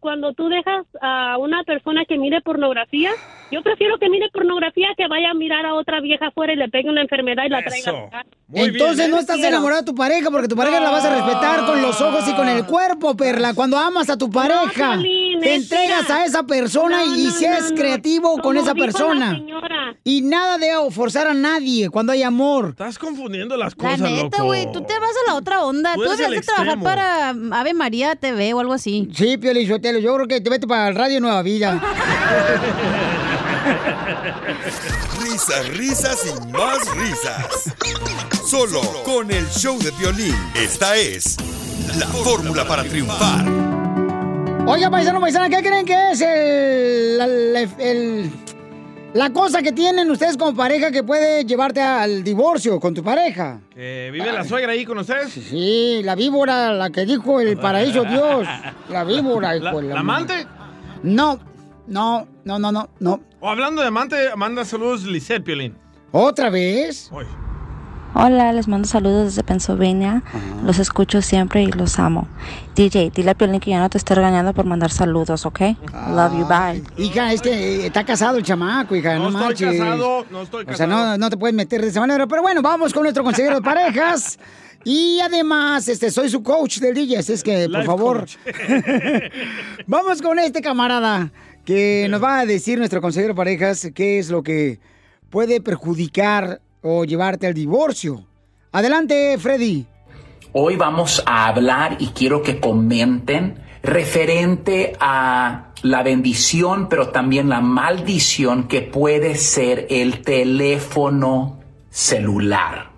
cuando tú dejas a una persona que mire pornografía, yo prefiero que mire pornografía que vaya a mirar a otra vieja afuera y le pegue una enfermedad y la traiga a la. Entonces no estás enamorado de tu pareja porque tu pareja la vas a respetar con los ojos y con el cuerpo, Perla. Cuando amas a tu pareja, Piolín, te entregas a esa persona No, y no, seas creativo con esa la persona. Y nada de forzar a nadie cuando hay amor. Estás confundiendo las La cosas, neta, loco. güey, tú te vas a la otra onda. Tú Tú, de trabajar para Ave María TV o algo así. Sí, Pio Lizotelo, yo creo que te vete para el Radio Nueva Vida. Risas, risas y más risas. Solo con el show de violín. Esta es la fórmula para triunfar. Oiga, paisano, paisana, ¿qué creen que es el, la- el- la cosa que tienen ustedes como pareja que puede llevarte al divorcio con tu pareja? Eh, ¿Vive la suegra ahí con ustedes? Sí, la víbora, la que dijo el paraíso Dios. La víbora, hijo ¿La, de la la ma- amante? No, no, no, no, no, no. O hablando de amante, manda saludos Lisette Piolín. ¿Otra vez? Hola, les mando saludos desde Pennsylvania. Los escucho siempre y los amo. DJ, dile a Piolín que ya no te esté regañando por mandar saludos, ¿ok? Love you, bye. Hija, es que eh, está casado el chamaco, hija, no, No estoy manches. casado, no estoy O sea, no, no te puedes meter de esa manera. Pero bueno, vamos con nuestro consejero de parejas. Y además, este, soy su coach del DJ, así es que, por Life favor, vamos con este camarada que nos va a decir nuestro consejero parejas qué es lo que puede perjudicar o llevarte al divorcio. Adelante, Freddy. Hoy vamos a hablar y quiero que comenten referente a la bendición, pero también la maldición que puede ser el teléfono celular.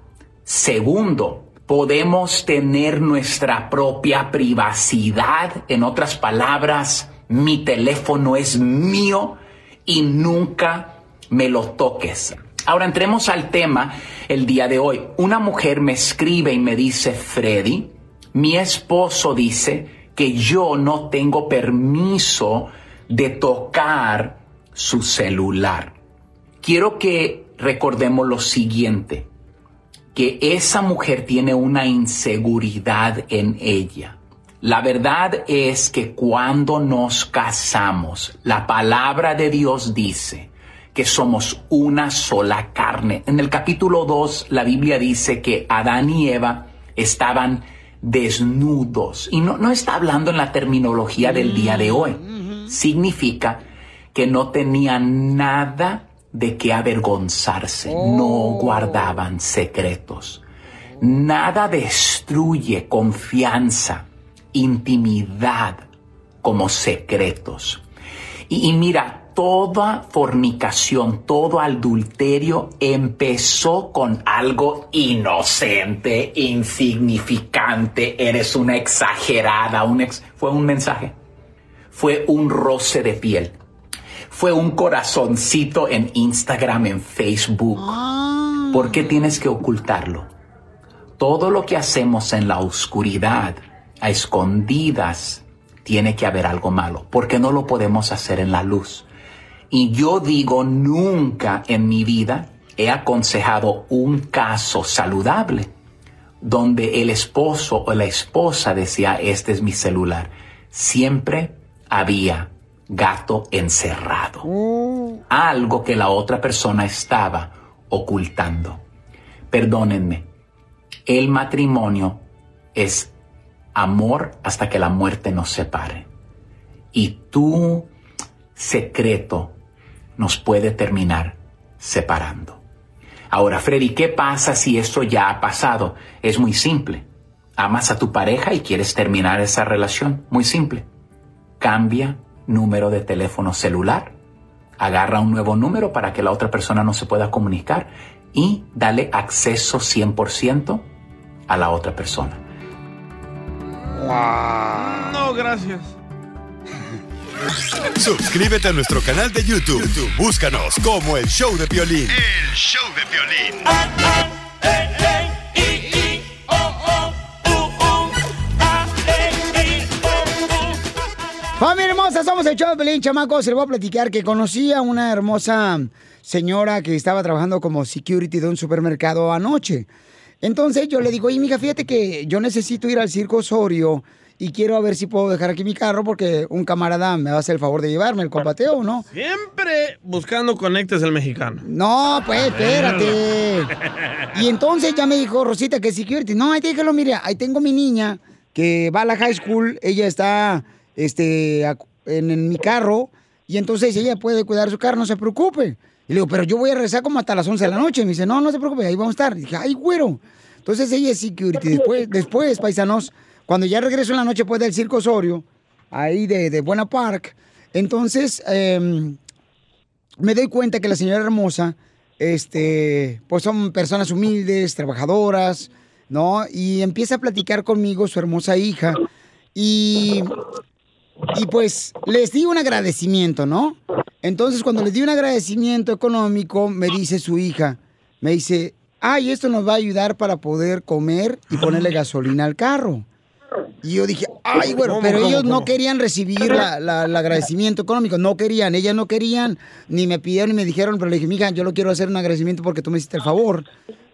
Segundo, podemos tener nuestra propia privacidad. En otras palabras, mi teléfono es mío y nunca me lo toques. Ahora entremos al tema el día de hoy. Una mujer me escribe y me dice, Freddy, mi esposo dice que yo no tengo permiso de tocar su celular. Quiero que recordemos lo siguiente, que esa mujer tiene una inseguridad en ella. La verdad es que cuando nos casamos, la palabra de Dios dice que somos una sola carne. En el capítulo 2, la Biblia dice que Adán y Eva estaban desnudos. Y no, no está hablando en la terminología del día de hoy. Significa que no tenían nada de qué avergonzarse, no guardaban secretos. Nada destruye confianza, intimidad como secretos. Y, y mira, toda fornicación, todo adulterio empezó con algo inocente, insignificante, eres una exagerada, un ex- fue un mensaje, fue un roce de piel, fue un corazoncito en Instagram, en Facebook. ¿Por qué tienes que ocultarlo? Todo lo que hacemos en la oscuridad, a escondidas, tiene que haber algo malo, porque no lo podemos hacer en la luz. Y yo digo, nunca en mi vida he aconsejado un caso saludable donde el esposo o la esposa decía, este es mi celular. Siempre había gato encerrado. Algo que la otra persona estaba ocultando. Perdónenme, el matrimonio es amor hasta que la muerte nos separe. Y tu secreto nos puede terminar separando. Ahora, Freddy, ¿qué pasa si esto ya ha pasado? Es muy simple. Amas a tu pareja y quieres terminar esa relación. Muy simple. Cambia número de teléfono celular. Agarra un nuevo número para que la otra persona no se pueda comunicar y dale acceso 100% a la otra persona. No, gracias. Suscríbete a nuestro canal de YouTube. YouTube, Búscanos como el show de violín. El show de violín. Familia hermosa, somos el show de Pelín, chamacos. Les voy a platicar que conocí a una hermosa señora que estaba trabajando como security de un supermercado anoche. Entonces yo le digo, oye, mija, fíjate que yo necesito ir al Circo Osorio y quiero a ver si puedo dejar aquí mi carro porque un camarada me va a hacer el favor de llevarme el compateo, ¿no? Siempre buscando conectes el mexicano. No, pues, espérate. Y entonces ya me dijo Rosita que security. No, ahí déjalo, mire, ahí tengo mi niña que va a la high school. Ella está este, en mi carro y entonces ella puede cuidar su carro, no se preocupe. Y le digo, pero yo voy a regresar como hasta las 11 de la noche. Me dice, no, no se preocupe, ahí vamos a estar. Y dije, ay, güero. Entonces ella es security. Después, después, paisanos, cuando ya regreso en la noche, pues del Circo Osorio, ahí de, de Buena Park, entonces em, me doy cuenta que la señora hermosa, este, pues son personas humildes, trabajadoras, ¿no? Y empieza a platicar conmigo su hermosa hija. Y, y pues les di un agradecimiento, ¿no? Entonces cuando les di un agradecimiento económico, me dice su hija, me dice, ay, esto nos va a ayudar para poder comer y ponerle gasolina al carro. Y yo dije, ay, bueno, ¿Cómo, pero ellos no querían recibir la- la- el agradecimiento económico, no querían, ellas no querían, ni me pidieron ni me dijeron, pero le dije, mija, yo lo quiero hacer un agradecimiento porque tú me hiciste el favor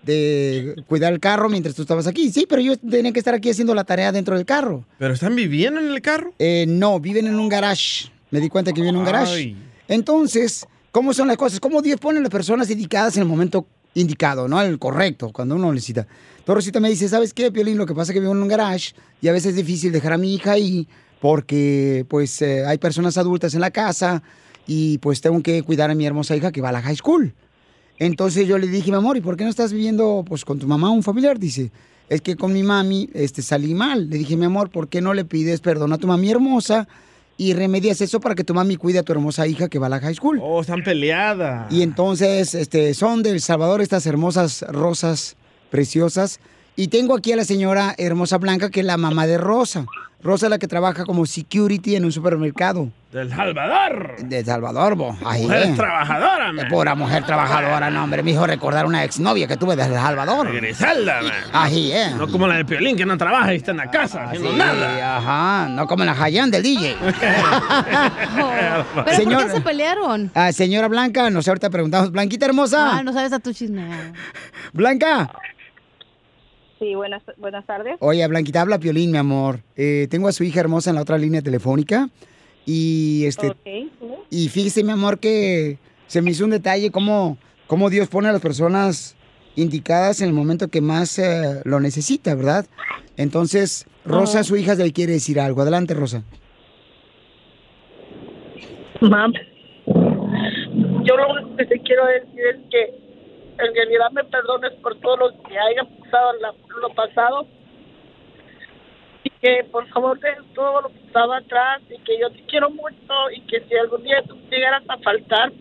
de cuidar el carro mientras tú estabas aquí. Sí, pero yo tenía que estar aquí haciendo la tarea dentro del carro. ¿Pero están viviendo en el carro? Eh, no, viven en un garage. Me di cuenta que viven en un garage. Ay. Entonces, ¿cómo son las cosas? ¿Cómo Dios pone a las personas indicadas en el momento indicado, no? El correcto, cuando uno necesita. Rosita me dice, ¿sabes qué, Piolín? Lo que pasa es que vivo en un garage y a veces es difícil dejar a mi hija ahí porque, pues, eh, hay personas adultas en la casa y, pues, tengo que cuidar a mi hermosa hija que va a la high school. Entonces yo le dije, mi amor, ¿y por qué no estás viviendo pues con tu mamá un familiar? Dice, es que con mi mami este, salí mal. Le dije, mi amor, ¿por qué no le pides perdón a tu mami hermosa y remedias eso para que tu mami cuide a tu hermosa hija que va a la high school? Oh, están peleadas. Y entonces, este, son del Salvador estas hermosas rosas preciosas. Y tengo aquí a la señora hermosa Blanca, que es la mamá de Rosa. Rosa es la que trabaja como security en un supermercado. Del Salvador. De Salvador, bo. Ahí, Mujer eh. trabajadora, man. Pura mujer trabajadora, no, hombre. Me hizo recordar una exnovia que tuve de El Salvador. Griselda, man. Ahí, eh. No como la de Piolín, que no trabaja y está en la casa haciendo Sí, nada. Ajá, no como la Hayan del DJ. ¿Pero por qué se pelearon? Ah, señora Blanca, nos ahorita preguntamos, Blanquita hermosa. Ah, no sabes a tu chisme. Blanca. Sí, buenas, buenas tardes. Oye, Blanquita, habla Piolín, mi amor. Eh, tengo a su hija hermosa en la otra línea telefónica. Y este. Y fíjese, mi amor, que se me hizo un detalle cómo, cómo Dios pone a las personas indicadas en el momento que más eh, lo necesita, ¿verdad? Entonces, Rosa, Oh. su hija, le quiere decir algo. Adelante, Rosa. Mam, yo lo único que te quiero decir es que en realidad me perdones por todo lo que haya pasado lo pasado que por favor dejes todo lo que estaba atrás y que yo te quiero mucho y que si algún día tú llegaras a faltar,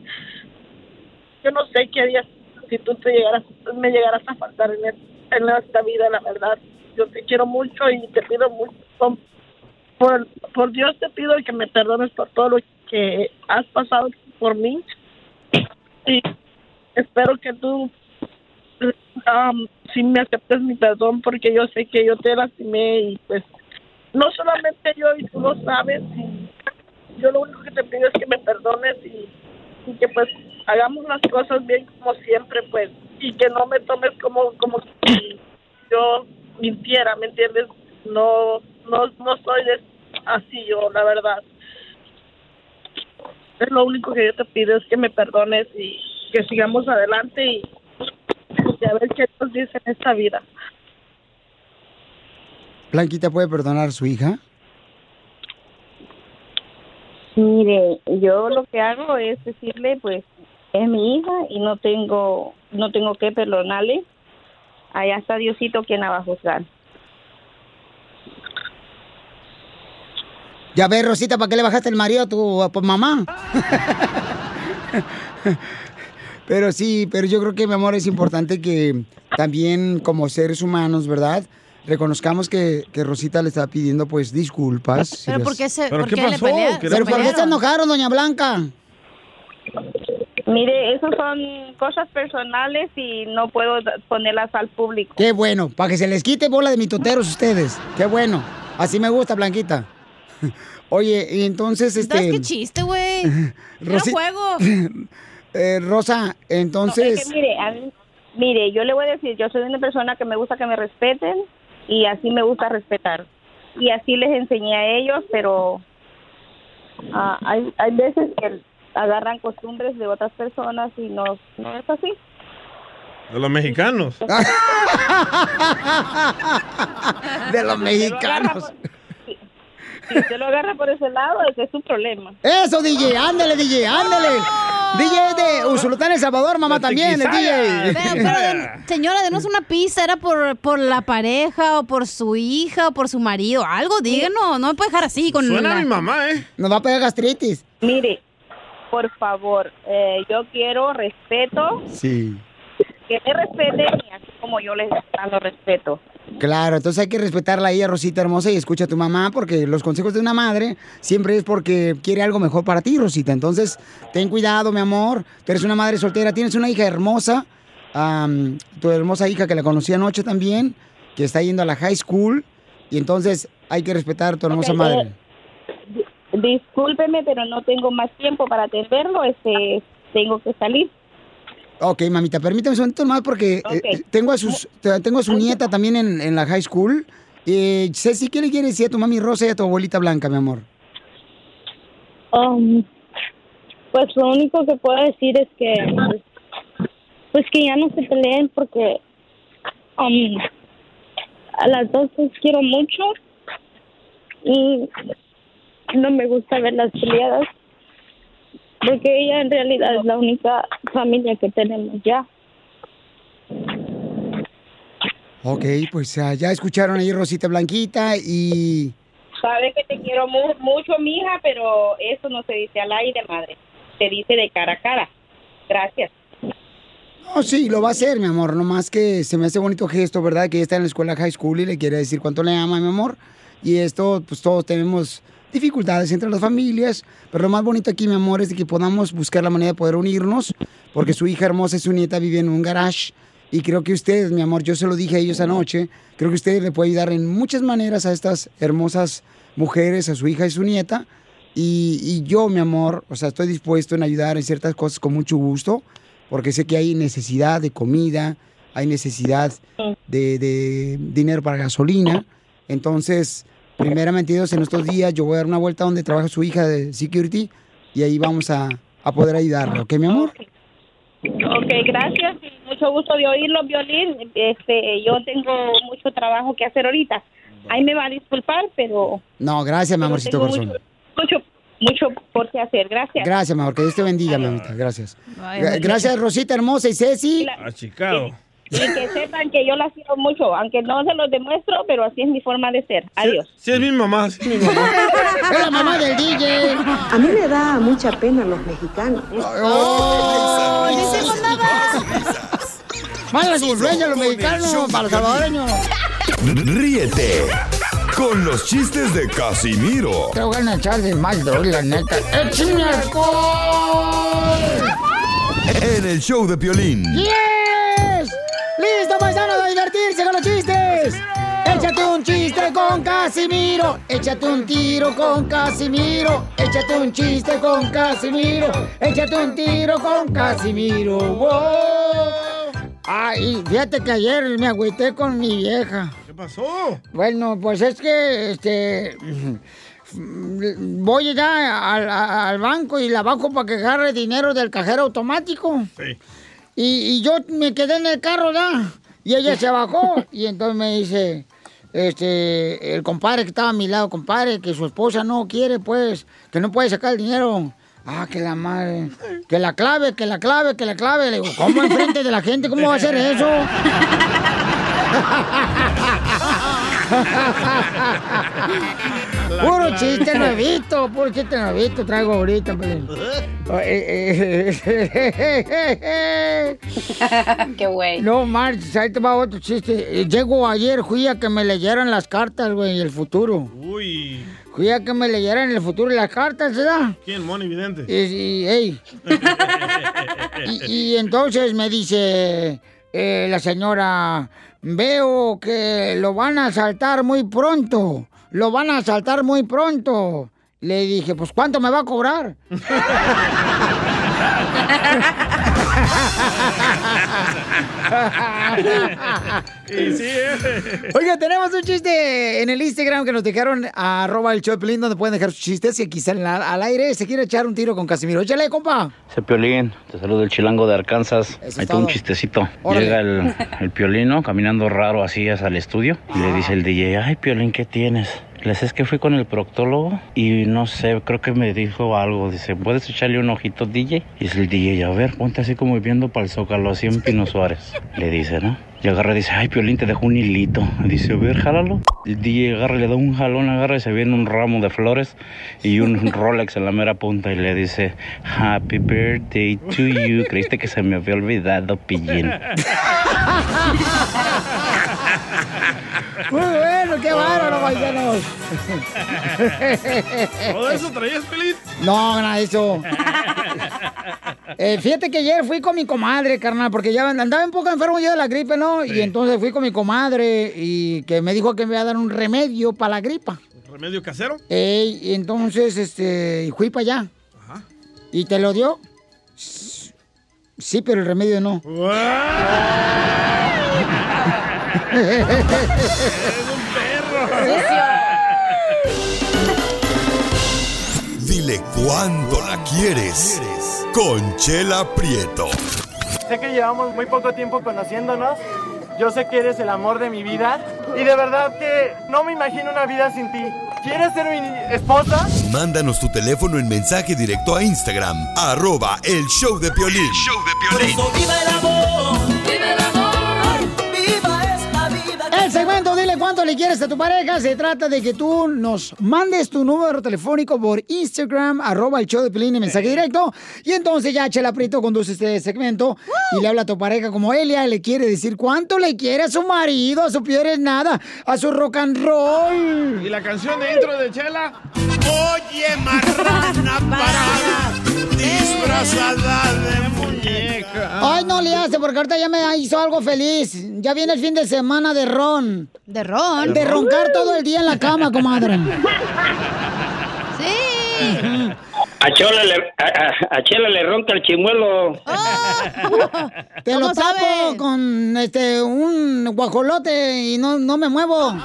yo no sé qué harías si tú te llegaras, me llegaras a faltar en, es- en esta vida, la verdad. Yo te quiero mucho y te pido mucho, por, por Dios te pido que me perdones por todo lo que has pasado por mí y espero que tú um, sí me aceptes mi perdón porque yo sé que yo te lastimé y pues no solamente yo y tú lo sabes yo lo único que te pido es que me perdones y, que pues hagamos las cosas bien como siempre pues y que no me tomes como como si yo mintiera me entiendes no no no soy así yo la verdad es lo único que yo te pido es que me perdones y que sigamos adelante y, y a ver qué nos dice en esta vida. Blanquita puede perdonar a su hija. Mire, yo lo que hago es decirle, pues, es mi hija y no tengo, no tengo que perdonarle. Allá está Diosito quien la va a juzgar. Ya ves, Rosita, ¿para qué le bajaste el marido a tu a tu mamá? pero sí, pero yo creo que, mi amor, es importante que también como seres humanos, ¿verdad? Reconozcamos que, que Rosita le está pidiendo, pues, disculpas. si ¿Pero las- por qué se- ¿Pero por qué pasó? pelea- ¿Qué le ¿Pero por qué se enojaron, doña Blanca? Mire, esas son cosas personales y no puedo ponerlas al público. Qué bueno, para que se les quite bola de mitoteros ustedes. Qué bueno. Así me gusta, Blanquita. Oye, y entonces, este... ¿Sabes qué chiste, güey? Rosi- juego. Eh, Rosa, No, entonces... es que mire, a mí- mire, yo le voy a decir, yo soy una persona que me gusta que me respeten y así me gusta respetar. Y así les enseñé a ellos, pero ah, hay, hay veces que agarran costumbres de otras personas y no, no es así. De los mexicanos. de los mexicanos. Si usted lo agarra por ese lado, ese es su problema. Eso, DJ, ándale, DJ, ándale. DJ es de Usulután, El Salvador, mamá también, el DJ. Pero, pero, de- señora, denos una pista. ¿Era por, por la pareja o por su hija o por su marido? Algo, díganos. No me puede dejar así con la... ¿eh? Nos va a pegar gastritis. Mire, por favor, eh, yo quiero respeto, Sí. que me respeten y así como yo les dando respeto. Claro, entonces hay que respetarla a ella, Rosita hermosa, y escucha a tu mamá, porque los consejos de una madre siempre es porque quiere algo mejor para ti, Rosita. Entonces, ten cuidado, mi amor. Tú eres una madre soltera, tienes una hija hermosa, tu hermosa hija que la conocí anoche también, que está yendo a la high school, y entonces hay que respetar a tu hermosa madre. eh, Discúlpeme, pero no tengo más tiempo para atenderlo, este, tengo que salir. Ok, mamita, permítame un momento más porque eh, Ok. tengo, a sus, tengo a su nieta también en, en la high school. Eh, Ceci, ¿qué le quieres decir a tu mami Rosa y a tu abuelita Blanca, mi amor? Um, pues lo único que puedo decir es que pues que ya no se peleen porque um, a las dos las quiero mucho y no me gusta ver las peleadas porque ella en realidad es la única familia que tenemos ya. Ok, pues ah, ya escucharon ahí Rosita Blanquita y... Sabe que te quiero mu- mucho, mija, pero eso no se dice al aire, madre. Se dice de cara a cara. Gracias. No, sí, lo va a hacer, mi amor. Nomás que se me hace bonito gesto, ¿verdad? Que ella está en la escuela high school y le quiere decir cuánto le ama, mi amor. Y esto, pues todos tenemos dificultades entre las familias. Pero lo más bonito aquí, mi amor, es de que podamos buscar la manera de poder unirnos. Porque su hija hermosa y su nieta viven en un garage. Y creo que usted, mi amor, yo se lo dije a ellos anoche. Creo que usted le puede ayudar en muchas maneras a estas hermosas mujeres, a su hija y su nieta. Y, y yo, mi amor, o sea, estoy dispuesto en ayudar en ciertas cosas con mucho gusto, porque sé que hay necesidad de comida, hay necesidad de, de dinero para gasolina. Entonces, primeramente Dios, en estos días yo voy a dar una vuelta donde trabaja su hija de security y ahí vamos a, a poder ayudarle, ¿ok, mi amor? Ok, gracias. y Mucho gusto de oírlo, Violín. Este, yo tengo mucho trabajo que hacer ahorita. Ahí me va a disculpar, pero No, gracias, mi amorcito tengo corazón. mucho, mucho, mucho por qué hacer. Gracias. Gracias, mi amor, que Dios te bendiga, mi amita, gracias. Ay, Gracias, Rosita hermosa y Ceci. A Chicago. Y que sepan que yo las quiero mucho, aunque no se los demuestro, pero así es mi forma de ser. Adiós. Sí, es mi mamá, sí, es mi mamá. Es la mamá del DJ. A mí me da mucha pena los mexicanos. Malas influencias los mexicanos para los salvadoreños. Ríete con los chistes de Casimiro Te voy a echar de mal, la neta. ¡Échame alcohol! en el show de Piolín. ¡Yes! ¡Listo, paisanos, a divertirse con los chistes! Échate un chiste con Casimiro. Échate un tiro con Casimiro. Échate un chiste con Casimiro. Échate un tiro con Casimiro. ¡Wow! Ay, fíjate que ayer me agüité con mi vieja. ¿Qué pasó? Bueno, pues es que, este, voy ya al, al banco y la bajo para que agarre dinero del cajero automático. Sí. Y, y yo me quedé en el carro ya. Y ella se bajó. Y entonces me dice, este, el compadre que estaba a mi lado, compadre, que su esposa no quiere, pues, que no puede sacar el dinero. Ah, que la madre. Que la clave, que la clave, que la clave. Le digo, ¿cómo enfrente de la gente? ¿Cómo va a hacer eso? Puro chiste nuevito, puro chiste nuevito traigo ahorita, Pelín. Eh, Qué güey. No marches, ahí te va otro chiste. Eh, Llego ayer, fui a que me leyeran las cartas, güey, el futuro. Uy. Fui a que me leyeran el futuro las cartas, ¿verdad? ¿Quién? Moni Vidente. Y, y, ey. Y, y entonces me dice eh, la señora, veo que lo van a asaltar muy pronto, lo van a asaltar muy pronto. Le dije, pues ¿cuánto me va a cobrar? Y sí, eh. Oiga, tenemos un chiste en el Instagram que nos dejaron a arroba el Choplin, donde pueden dejar sus chistes y aquí salen al, al aire. Se quiere echar un tiro con Casimiro. Échale, compa. Ese Piolín, te saludo el chilango de Arkansas. Ahí está un chistecito. Órale. Llega el, el Piolino caminando raro así hacia el estudio y le dice el DJ, ay Piolín, ¿qué tienes? Le dice, es que fui con el proctólogo y no sé, creo que me dijo algo. Dice, ¿puedes echarle un ojito, DJ? Y dice el DJ, a ver, ponte así como viendo para el zócalo, así en Pino Suárez. Le dice, ¿no? Y agarra y dice, ay, Piolín, te dejo un hilito. Dice, a ver, jálalo. El DJ agarra le da un jalón, agarra y se viene un ramo de flores y un Rolex en la mera punta y le dice, Happy birthday to you. Creíste que se me había olvidado, pillín. Muy bueno, qué bárbaro, paisanos. ¿Todo eso traías, Pelín? No, nada de eso. Eh, fíjate que ayer fui con mi comadre, carnal, porque ya andaba un poco enfermo yo de la gripe, ¿no? Y entonces fui con mi comadre y que me dijo que me iba a dar un remedio para la gripa. ¿Remedio casero? Ey, y entonces, este, fui para allá. ¿Y te lo dio? Sí, pero el remedio no. Dile cuándo la quieres. Conchela Prieto. Sé que llevamos muy poco tiempo conociéndonos. Yo sé que eres el amor de mi vida Y de verdad que no me imagino una vida sin ti. ¿Quieres ser mi esposa? Mándanos tu teléfono en mensaje directo a Instagram, arroba el show de Piolín. ¡Viva el amor! ¡Viva el El segmento Dile cuánto le quieres a tu pareja se trata de que tú nos mandes tu número telefónico por Instagram, arroba el show de Pelín en mensaje directo. Y entonces ya Chela Prieto conduce este segmento y le habla a tu pareja como Elia le quiere decir cuánto le quiere a su marido, a su es nada, a su rock and roll. ¿Y la canción de intro de Chela? Oye, marrana parada, disfrazada de muñeca. Ay, no le hace, porque ahorita ya me hizo algo feliz. Ya viene el fin de semana de ron. ¿De ron? De roncar todo el día en la cama, comadre. Sí. A Chela le, a, a- a Chela le ronca el chimuelo. Te lo tapo con este un guajolote y no, no me muevo.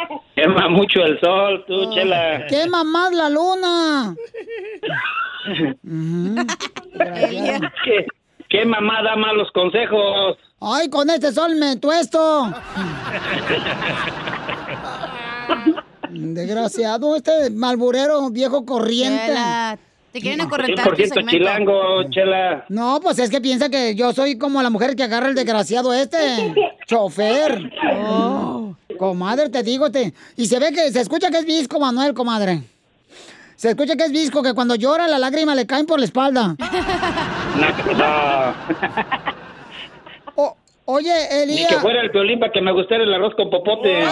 Quema mucho el sol, tú, Chela. Quema más la luna. ¿Qué, ¿Qué mamá da malos consejos? Ay, con este sol me tuesto. Desgraciado, este malburero viejo corriente. Chela, te quieren acorrentar tu 100% segmento. chilango, Chela. No, pues es que piensa que yo soy como la mujer que agarra el desgraciado este. Chofer. Oh, comadre, te digo, te. Y se ve que se escucha que es visco, Manuel, comadre. Se escucha que es visco, que cuando llora las lágrimas le caen por la espalda. Oye, ni Elías. que fuera el piolín para que me gustara el arroz con popote.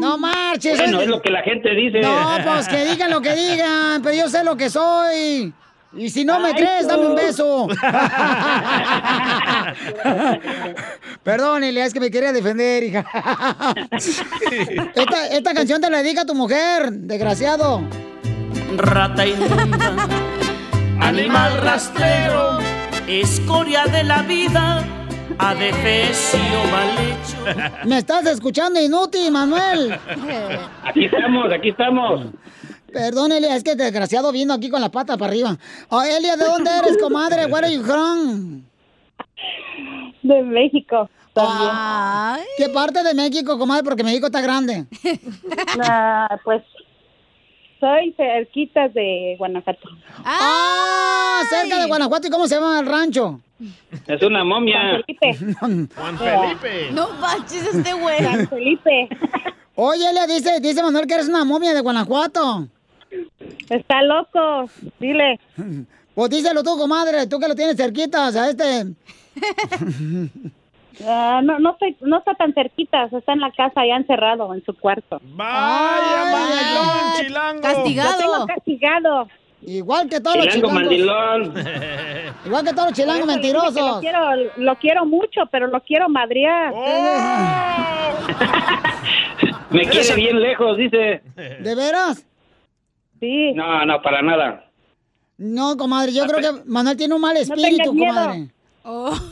No marches. Bueno, es lo que la gente dice. No, pues que digan lo que digan, pero yo sé lo que soy. Y si no me Ay, crees, dame un beso. Perdón, Elia, es que me quería defender, hija. Esta, esta canción te la dedica a tu mujer, desgraciado. Rata inmunda, animal rastrero, escoria de la vida, adefesio mal hecho. Me estás escuchando inútil, Manuel. Aquí estamos, aquí estamos. Perdón, Elia, es que desgraciado vino aquí con la pata para arriba. Oh, Elia, ¿de dónde eres, comadre? Where are you from? De México. Ay. ¿Qué parte de México, comadre? Porque México está grande. Ah, pues soy cerquita de Guanajuato. ¡Ah! Cerca de Guanajuato. ¿Y cómo se llama el rancho? Es una momia. Juan Felipe. No manches este güey. San Felipe. Oye, le dice, dice Manuel que eres una momia de Guanajuato. Está loco, dile. Pues díselo tú, comadre, tú que lo tienes cerquita, o sea, este... Ah, no, no, estoy- no está tan cerquita, está en la casa ya encerrado en su cuarto. Vaya, mandilón, chilango. Lo tengo castigado. Igual que todos los Chilango chilangos. mandilón. Igual que todos los chilangos mentirosos. Lo quiero, lo quiero mucho, pero lo quiero madrear. Me quiere bien lejos, dice. ¿De veras? Sí. No, no, para nada. No, comadre, yo creo que Manuel tiene un mal No espíritu, miedo. comadre.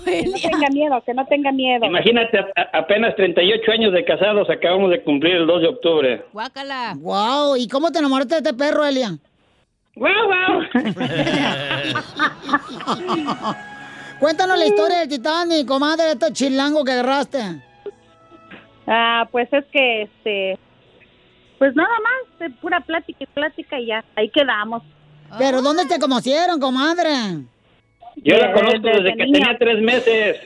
que no tenga miedo, que no tenga miedo. Imagínate, apenas 38 años de casados acabamos de cumplir el 2 de octubre. Guácala. Wow, ¿y cómo te enamoraste de este perro, Elia? Guau, guau. Cuéntanos la historia del Titanic, comadre, de este chilango que agarraste. Ah, pues es que, este, pues nada más, de pura plática y plática y ya, ahí quedamos. ¿Pero dónde te conocieron, comadre? Yo la Desde- conozco desde, desde que tenía tres meses.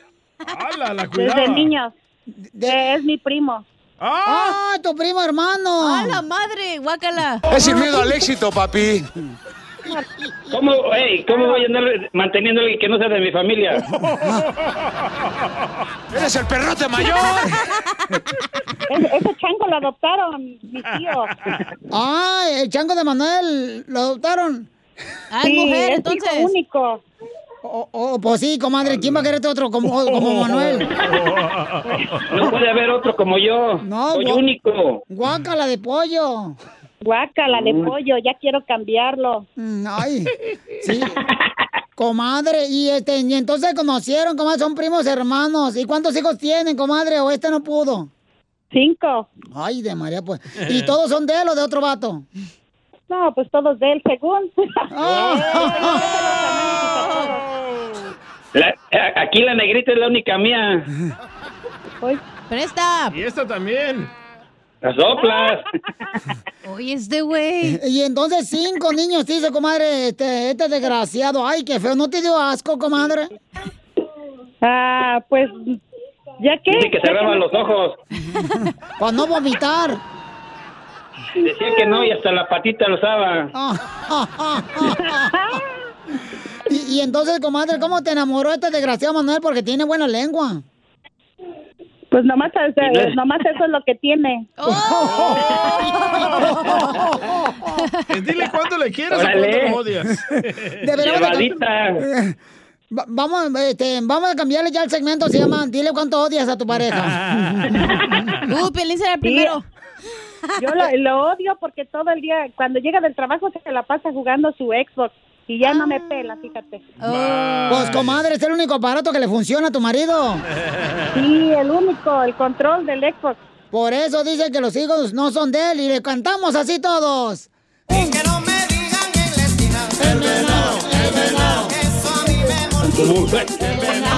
¡Hala, la Desde niños. Eh, Es mi primo. ¡Ah, tu primo hermano! ¡A la madre! ¡Guácala! Es sin miedo al éxito, papi. ¿Cómo, ey, ¿Cómo voy a andar manteniendo a alguien que no sea de mi familia? ¡Eres el perrote mayor! Ese, ese chango lo adoptaron, mi tío. Ah, el chango de Manuel, ¿lo adoptaron? Ah, es mujer, entonces. hijo único. Oh, oh, pues sí, comadre, ¿quién va a quererte otro como, como Manuel? No puede haber otro como yo. No, Soy único. Guácala de pollo. Guácala de pollo, ya quiero cambiarlo. Mm, Ay, sí. Comadre, y este, y entonces se conocieron, comadre, son primos hermanos. ¿Y cuántos hijos tienen, comadre? ¿O este no pudo? Cinco. Ay, de María, pues. ¿Y todos son de él o de otro vato? No, pues todos de él, según. La- a- aquí la negrita es la única mía. Presta. Y esta también. Las soplas. Oye, este güey. Y entonces cinco niños te hizo, comadre, este, este desgraciado. Ay, qué feo. ¿No te dio asco, comadre? Ah, pues, ya que... Dice que cerraba los ojos. Para no vomitar. Decía que no y hasta la patita lo usaba. y, y entonces, comadre, ¿cómo te enamoró este desgraciado Manuel? Porque tiene buena lengua. Pues nomás, nomás eso es lo que tiene. Eh, Dile cuánto le quieres Órale. o cuánto lo odias. Deberíamos de cam- va- vamos, este, vamos a cambiarle ya el segmento. Se llama Dile cuánto odias a tu pareja. Uh, Pelín será el primero. Yo lo, lo odio porque todo el día, cuando llega del trabajo, se la pasa jugando su Xbox y ya no me pela, fíjate. Pues, comadre, es el único aparato que le funciona a tu marido. Sí, el único, el control del Xbox. Por eso dice que los hijos no son de él y le cantamos así todos.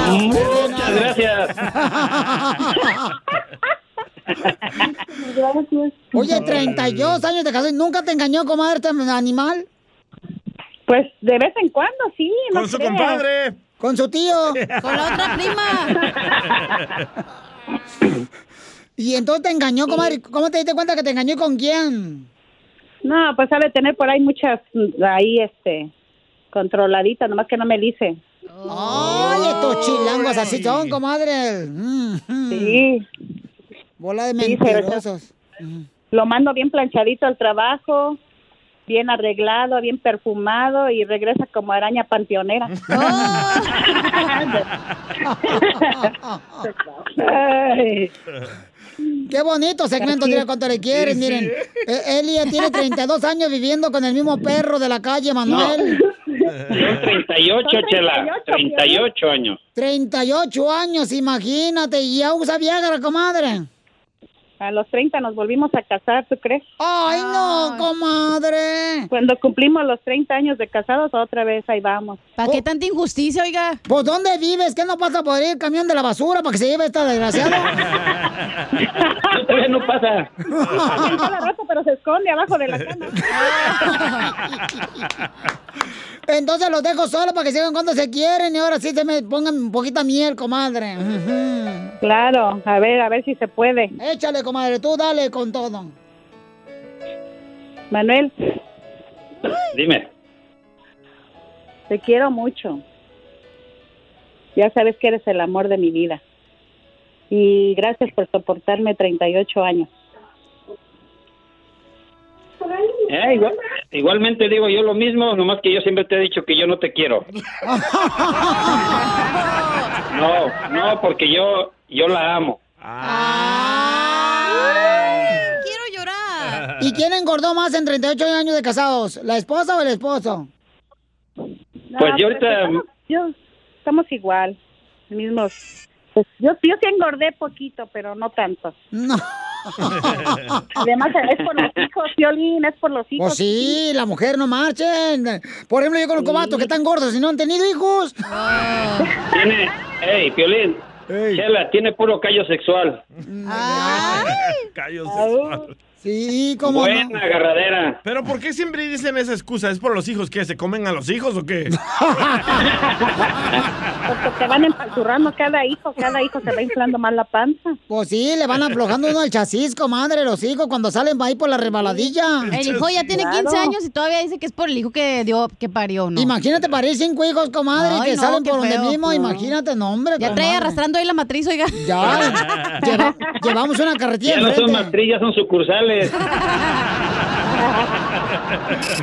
Muchas gracias. Oye, 32 años de casado y nunca te engañó, comadre, este animal. Pues de vez en cuando, sí. no Con su creas. compadre. Con su tío. Con la otra prima. Y entonces te engañó, comadre. ¿Cómo te diste cuenta que te engañó y con quién? No, pues sabe tener por ahí muchas, ahí, este, controladitas, nomás que no me dice. Ay, estos chilangos así son, comadre. Sí. Bola de Sí, mentirosos. Lo mando bien planchadito al trabajo, bien arreglado, bien perfumado y regresa como araña panteonera. Ay. Qué bonito segmento, dile cuánto le quieres, Sí, sí. miren. Eh, Elia tiene 32 años viviendo con el mismo perro de la calle, Manuel. Son 38, Chela. 38 años. 38 años, imagínate, y ya usa Viagra, comadre. A los 30 nos volvimos a casar, ¿tú crees? Ay, no, comadre. Cuando cumplimos los 30 años de casados, otra vez ahí vamos. ¿Para qué tanta injusticia, oiga? ¿Pues dónde vives? ¿Qué no pasa por ir el camión de la basura para que se lleve esta desgraciada? Todavía no pasa. La raza, pero se esconde abajo de la cama. Entonces los dejo solo para que sigan cuando se quieren y ahora sí se me pongan un poquita miel, comadre. Claro, a ver, a ver si se puede. Échale, comadre, tú dale con todo. Manuel, Dime. te quiero mucho. Ya sabes que eres el amor de mi vida. Y gracias por soportarme 38 años. Eh, igual- igualmente digo yo lo mismo, nomás que yo siempre te he dicho que yo no te quiero. No, no, porque yo, yo la amo. Quiero ¿Y quién engordó más en 38 años de casados? ¿La esposa o el esposo? Pues yo ahorita- Estamos, yo- estamos igual, mismos. Pues yo, yo sí engordé poquito, pero no tanto. No. Además, es por los hijos, Violín, es por los hijos. Pues sí, la mujer no marchen. Por ejemplo, yo conozco vatos que están gordos y no han tenido hijos. Tiene, hey, Piolín, Chela, tiene puro callo sexual. Callos sexual. Sí, como Buena agarradera. Pero ¿por qué siempre dicen esa excusa? ¿Es por los hijos que se comen a los hijos o qué? Porque te van empalturrando cada hijo, cada hijo se va inflando más la panza. Pues sí, le van aflojando uno el chasis, comadre, los hijos cuando salen ahí por la resbaladilla. El hijo ya tiene 15 años y todavía dice que es por el hijo que dio, que parió, ¿no? Imagínate parir cinco hijos, comadre, Ay, que no, salen por donde feo. mismo. No. Imagínate, no, hombre. Ya trae comadre. arrastrando ahí la matriz, oiga. Ya, lleva- llevamos una carretilla Ya no son enfrente. mastrillas, son sucursales.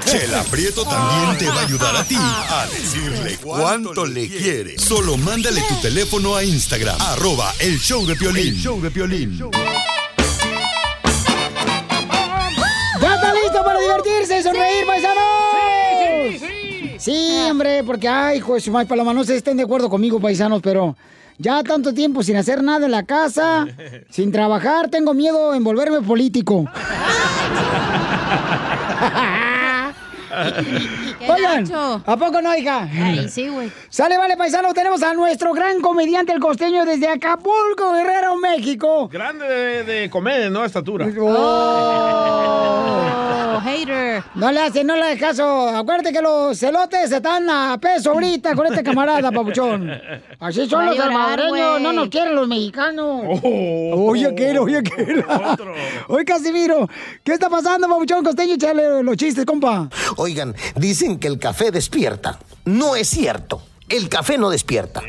Chela Prieto también te va a ayudar a ti a decirle cuánto le quiere. Solo mándale tu teléfono a Instagram, arroba el show de Piolín. El show de Piolín. ¿Ya está listo para divertirse y sonreír, paisanos? Sí, sí, sí. Sí, hombre, porque, ay, hijo de su madre, paloma, no sé si estén de acuerdo conmigo, paisanos, pero ya tanto tiempo sin hacer nada en la casa, sin trabajar, tengo miedo en volverme político. Oigan, ¿a poco no, hija? Ay, sí, güey. Sale, vale, paisano, tenemos a nuestro gran comediante, el costeño, desde Acapulco, Guerrero, México. Grande de, de comedia, ¿no? Estatura. Oh, hater. No le hace, no le hagas caso. Acuérdate que los celotes están a peso ahorita con este camarada, papuchón. Así son los salvadoreños, no nos quieren los mexicanos. Oh. Oye, aquel, oye, aquel. Oye, Casimiro, ¿qué está pasando, papuchón costeño? Échale los chistes, compa. Oigan, dicen que el café despierta. No es cierto. El café no despierta.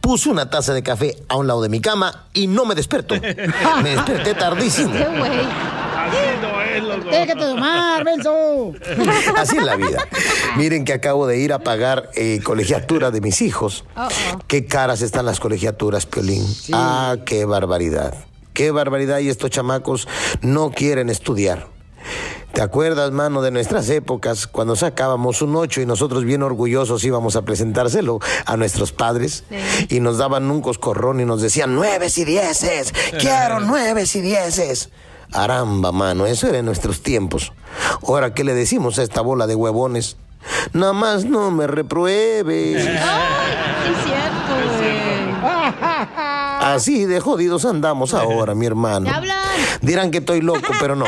Puse una taza de café a un lado de mi cama y no me despertó. Me desperté tardísimo. Así no es, loco. Déjate tomar, Benzo. Así es la vida. Miren que acabo de ir a pagar eh, colegiatura de mis hijos. Qué caras están las colegiaturas, Piolín. Ah, qué barbaridad. Qué barbaridad. Y estos chamacos no quieren estudiar. ¿Te acuerdas, mano, de nuestras épocas cuando sacábamos un 8 y nosotros bien orgullosos íbamos a presentárselo a nuestros padres y nos daban un coscorrón y nos decían nueves y dieces, quiero nueves y dieces? Aramba, mano, eso era en nuestros tiempos. Ahora, ¿qué le decimos a esta bola de huevones? Nada más no me repruebe. Es cierto, güey. Así de jodidos andamos ahora, mi hermano. Dirán que estoy loco, pero no.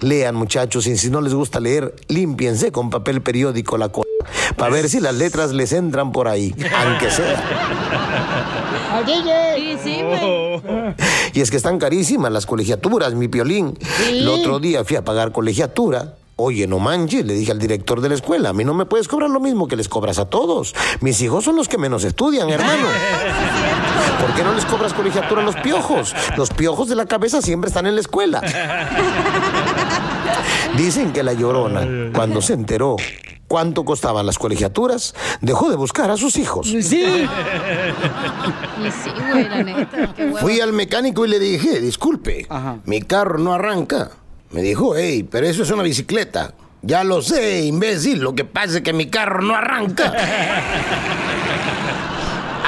Lean, muchachos, y si no les gusta leer, límpiense con papel periódico la cola. Para ver si las letras les entran por ahí, aunque sea. Sí, sí. Y es que están carísimas las colegiaturas, mi piolín. El otro día fui a pagar colegiatura. Oye, no manches, le dije al director de la escuela, a mí no me puedes cobrar lo mismo que les cobras a todos. Mis hijos son los que menos estudian, hermano. ¿Por qué no les cobras colegiatura a los piojos? Los piojos de la cabeza siempre están en la escuela. Dicen que la llorona, cuando se enteró cuánto costaban las colegiaturas, dejó de buscar a sus hijos. Sí. Y sí, güey, la neta. Qué. Fui al mecánico y le dije, disculpe, mi carro no arranca. Me dijo, hey, pero eso es una bicicleta. Ya lo sé, imbécil, lo que pasa es que mi carro no arranca.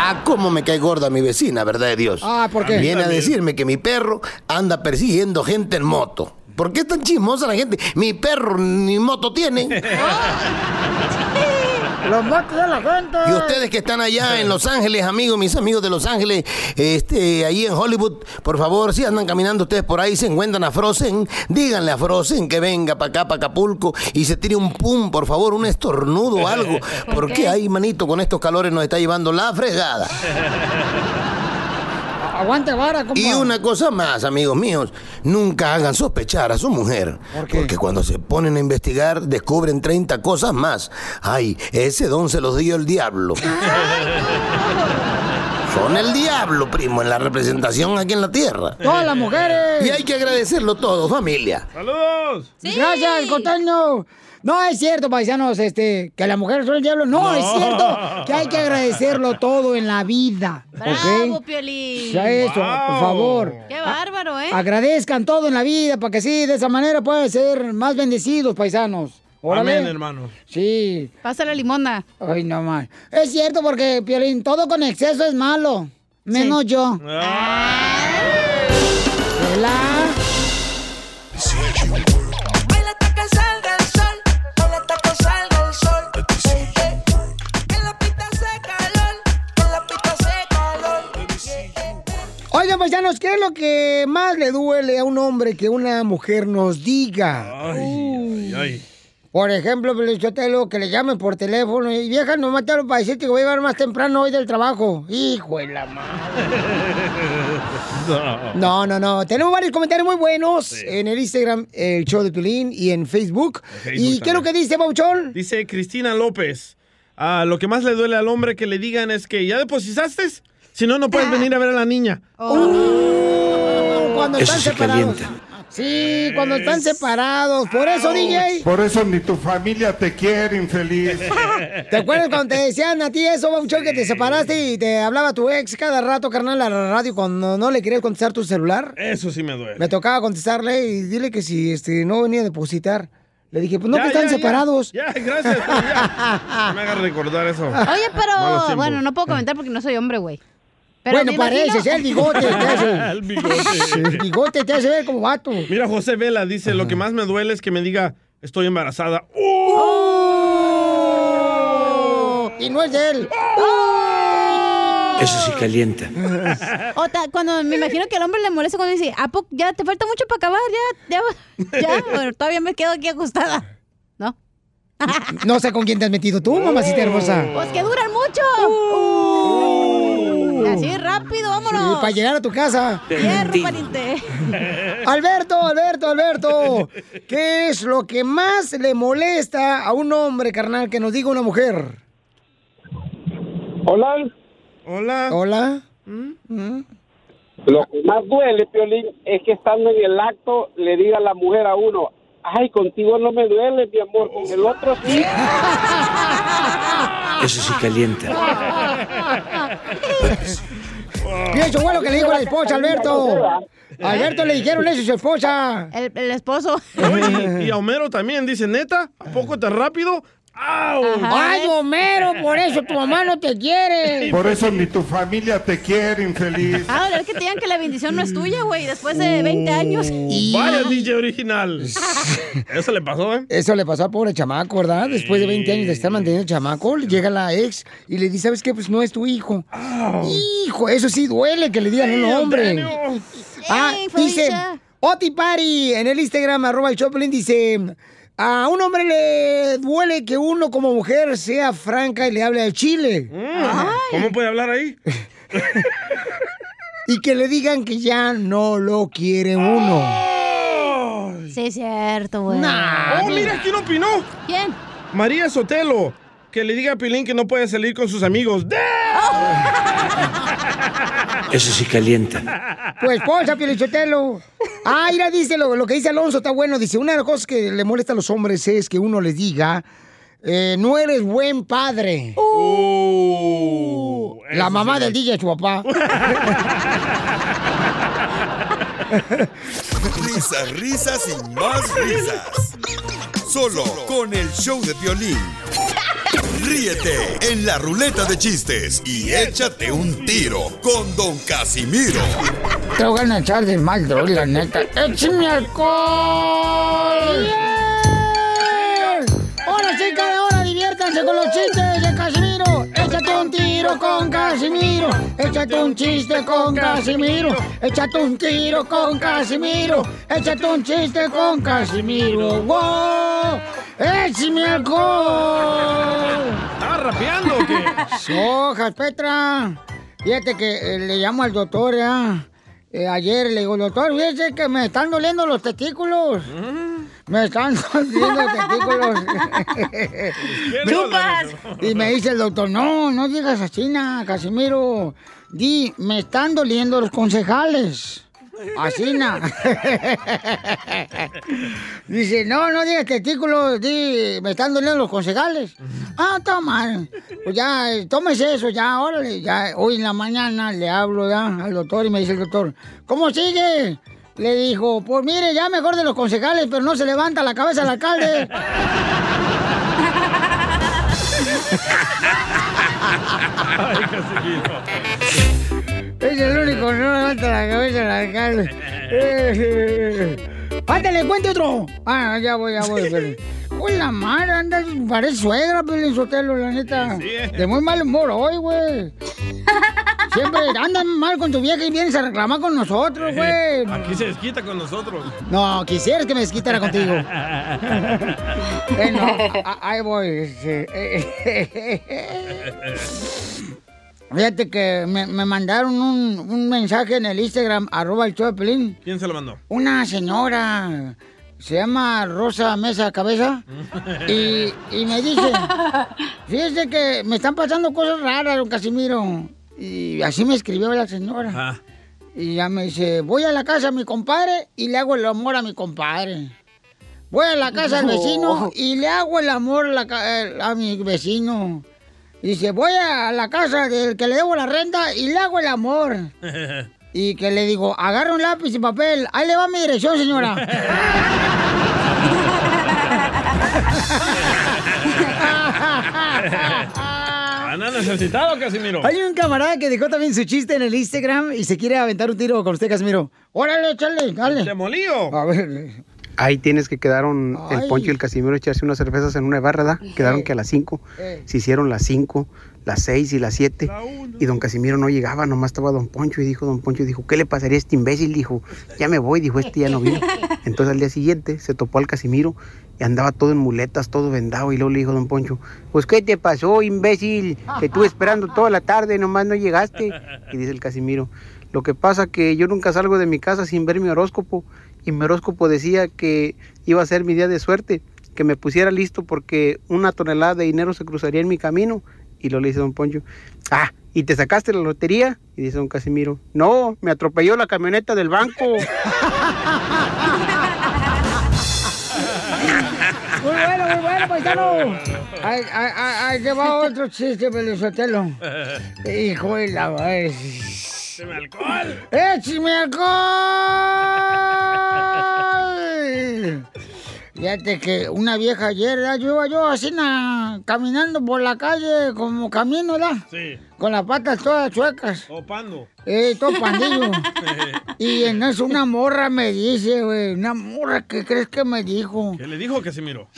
Ah, cómo me cae gorda mi vecina, ¿verdad de Dios? Ah, ¿por qué? Viene a decirme que mi perro anda persiguiendo gente en moto. ¿Por qué es tan chismosa la gente? Mi perro ni moto tiene. Los motos de la gente. Y ustedes que están allá en Los Ángeles, amigos, mis amigos de Los Ángeles, este, ahí en Hollywood, por favor, si andan caminando ustedes por ahí, se encuentran a Frozen, díganle a Frozen que venga para acá, para Acapulco, y se tire un pum, por favor, un estornudo o algo, porque ahí, manito, con estos calores nos está llevando la fregada. Aguante vara, compa. Y una cosa más, amigos míos, nunca hagan sospechar a su mujer. Porque cuando se ponen a investigar, descubren 30 cosas más. Ay, ese don se los dio el diablo. Son el diablo, primo, en la representación aquí en la tierra. Todas las mujeres. Y hay que agradecerlo todo, familia. ¡Saludos! Gracias, costeño. No es cierto, paisanos, este, que la mujer son el diablo. No, es cierto que hay que agradecerlo todo en la vida. Bravo, ¿ok? Piolín. Ya eso, por favor. Qué bárbaro, ¿eh? Agradezcan todo en la vida para que sí, de esa manera puedan ser más bendecidos, paisanos. Órale. Amén, hermano. Sí. Pasa la limonda. Ay, no más. Es cierto porque, Piolín, todo con exceso es malo. Menos yo. Hola. Oigan, paisanos, ¿qué es lo que más le duele a un hombre que una mujer nos diga? Ay, ay. Por ejemplo, Pelichotelo, que le llamen por teléfono y vieja, no mataron para decirte que voy a llegar más temprano hoy del trabajo. Hijo de la madre. No, no, no. Tenemos varios comentarios muy buenos en el Instagram, el show de Tulín, y en Facebook. Facebook ¿Y qué es lo que dice, Bauchón? Dice Cristina López. ah, lo que más le duele al hombre que le digan es que ya depositaste. Si no, no puedes venir a ver a la niña. Uh, cuando Eso están sí separados. calienta. Sí, cuando están separados. Por eso, DJ. Por eso ni tu familia te quiere, infeliz. ¿Te acuerdas cuando te decían a ti eso, Bauchón, que te separaste y te hablaba tu ex cada rato, carnal, a la radio cuando no le querías contestar tu celular? Eso sí me duele. Me tocaba contestarle y dile que si este, no venía a depositar. Le dije, pues no, Ya, que están ya, separados. Ya, gracias. pero ya. No me hagas recordar eso. Oye, pero bueno, no puedo comentar porque no soy hombre, güey. Pero bueno, imagino- ¿eh? el bigote te hace. El bigote. El bigote te hace ver como vato. Mira, José Vela dice, lo que más me duele es que me diga, estoy embarazada. ¡Uh! y no es de él. Eso sí calienta. O ta- cuando me imagino que el hombre le molesta cuando dice, ¿a poco ya te falta mucho para acabar? Ya, ya, ya. Bueno, todavía me quedo aquí acostada. ¿No? No sé con quién te has metido tú, mamacita hermosa. Pues que duran mucho. Así rápido, vámonos. Sí, para llegar a tu casa. Alberto, Alberto, Alberto. ¿Qué es lo que más le molesta a un hombre, carnal, que nos diga una mujer? Hola. Hola. Hola. Lo que más duele, Piolín, es que estando en el acto le diga la mujer a uno, ay, contigo no me duele, mi amor, con el otro sí. Eso sí calienta. Y eso fue lo que le dijo la esposa, Alberto. Alberto le dijeron eso a su esposa. El, el esposo. Oye, y a Homero también dice, neta, ¿a poco tan rápido? ¡Au! Ay, Homero, por eso tu mamá no te quiere. Por eso ni tu familia te quiere, infeliz. Ah, es que te digan que la bendición no es tuya, güey, después de 20 años. Vaya DJ original. Eso le pasó, ¿eh? Eso le pasó al pobre chamaco, ¿verdad? Después de 20 años de estar manteniendo el chamaco, llega la ex y le dice, ¿sabes qué? Pues no es tu hijo. Hijo, eso sí duele que le digan un hombre. Ah, dice. Oti Pari en el Instagram, arroba el Choplin, dice, a un hombre le duele que uno como mujer sea franca y le hable al chile. ¿Cómo puede hablar ahí? Y que le digan que ya no lo quiere uno. Sí, es cierto, güey. Oh, mira, ¿quién opinó? ¿Quién? María Sotelo. Que le diga a Pilín que no puede salir con sus amigos. ¡De! Eso sí calienta. Tu esposa, Pielichotelo. Ah, mira, dice lo, lo que dice Alonso, está bueno. Dice, una de las cosas que le molesta a los hombres es que uno les diga, eh, no eres buen padre. La mamá del DJ es tu papá. Risas, risas y más risas. Solo con el show de violín. Ríete en la ruleta de chistes y échate un tiro con Don Casimiro. Te voy a echar de mal, droga, la neta. ¡Échame alcohol! ¡Ahora sí, cada hora diviértanse con los chistes de Casimiro! ¡Échate un tiro con Casimiro! ¡Échate un chiste con Casimiro! ¡Échate un tiro con Casimiro! ¡Échate un chiste con Casimiro! ¡Wow! ¡Échame alcohol! ¿Estaba rapeando o qué? Sojas, Petra. Fíjate que eh, le llamo al doctor, ¿ya? Eh, ayer le digo, doctor, fíjese que me están doliendo los testículos. Me están doliendo los testículos. ¡Chupas! y me dice el doctor, no, no digas así, na, Casimiro. Di, me están doliendo los concejales. Así, na. Dice, no, no digas testículos, di, me están doliendo los concejales. Ah, toma. Pues ya, eh, tómese eso, ya, órale. Ya, hoy en la mañana le hablo ya al doctor y me dice el doctor, ¿cómo sigue? Le dijo, pues mire, ya mejor de los concejales, pero no se levanta la cabeza el alcalde. Ay. Es el único que no levanta la cabeza el alcalde. ¡Ándale, cuente otro! Ah, ya voy, ya voy. pero- Uy, la madre, anda, parece suegra, Sotelo, la neta. Sí, eh. De muy mal humor hoy, güey. Siempre andan mal con tu vieja y vienes a reclamar con nosotros, güey. Aquí se desquita con nosotros. No, quisieras que me desquitara contigo. Bueno, ahí voy. este, Fíjate que me, me mandaron un, un mensaje en el Instagram, arroba el show de Pelín. ¿Quién se lo mandó? Una señora, se llama Rosa Mesa Cabeza, y, y me dice, fíjese que me están pasando cosas raras, don Casimiro. Y así me escribió la señora. Ah. Y ya me dice, voy a la casa de mi compadre y le hago el amor a mi compadre. Voy a la casa del vecino y le hago el amor a, la eh, a mi vecino. Y dice, voy a la casa del que le debo la renta y le hago el amor. Y que le digo, agarra un lápiz y papel. Ahí le va mi dirección, señora. Anda necesitado, Casimiro. Hay un camarada que dejó también su chiste en el Instagram y se quiere aventar un tiro con usted, Casimiro. Órale, échale, dale. ¿Demolío? A ver. Ahí tienes que quedaron Ay. el Poncho y el Casimiro echarse unas cervezas en una barra, ¿verdad? Quedaron que a las 5. Eh. Se hicieron las 5, las 6 y las 7. Y don Casimiro no llegaba, nomás estaba don Poncho. Y dijo don Poncho, dijo, ¿qué le pasaría a este imbécil? Dijo, ya me voy, dijo, este ya no vino. Entonces al día siguiente se topó al Casimiro y andaba todo en muletas, todo vendado. Y luego le dijo don Poncho, pues ¿qué te pasó, imbécil? Te estuve esperando toda la tarde, nomás no llegaste. Y dice el Casimiro, lo que pasa que yo nunca salgo de mi casa sin ver mi horóscopo. Y mi horóscopo decía que iba a ser mi día de suerte, que me pusiera listo porque una tonelada de dinero se cruzaría en mi camino. Y lo le dice don Poncho, ah, ¿y te sacaste la lotería? Y dice don Casimiro, no, me atropelló la camioneta del banco. Muy bueno, muy bueno, paisano. Ay, ay, que va otro chiste, Pelizotelo. Hijo de la... ¡Écheme alcohol! ¡Échame alcohol! Fíjate que una vieja ayer, ¿verdad? yo iba yo así na- caminando por la calle como camino, ¿verdad? Sí. Con las patas todas chuecas. O pando. Eh, todo pandillo. y en eso una morra me dice, güey, una morra, ¿qué crees que me dijo? ¿Qué le dijo Casimiro?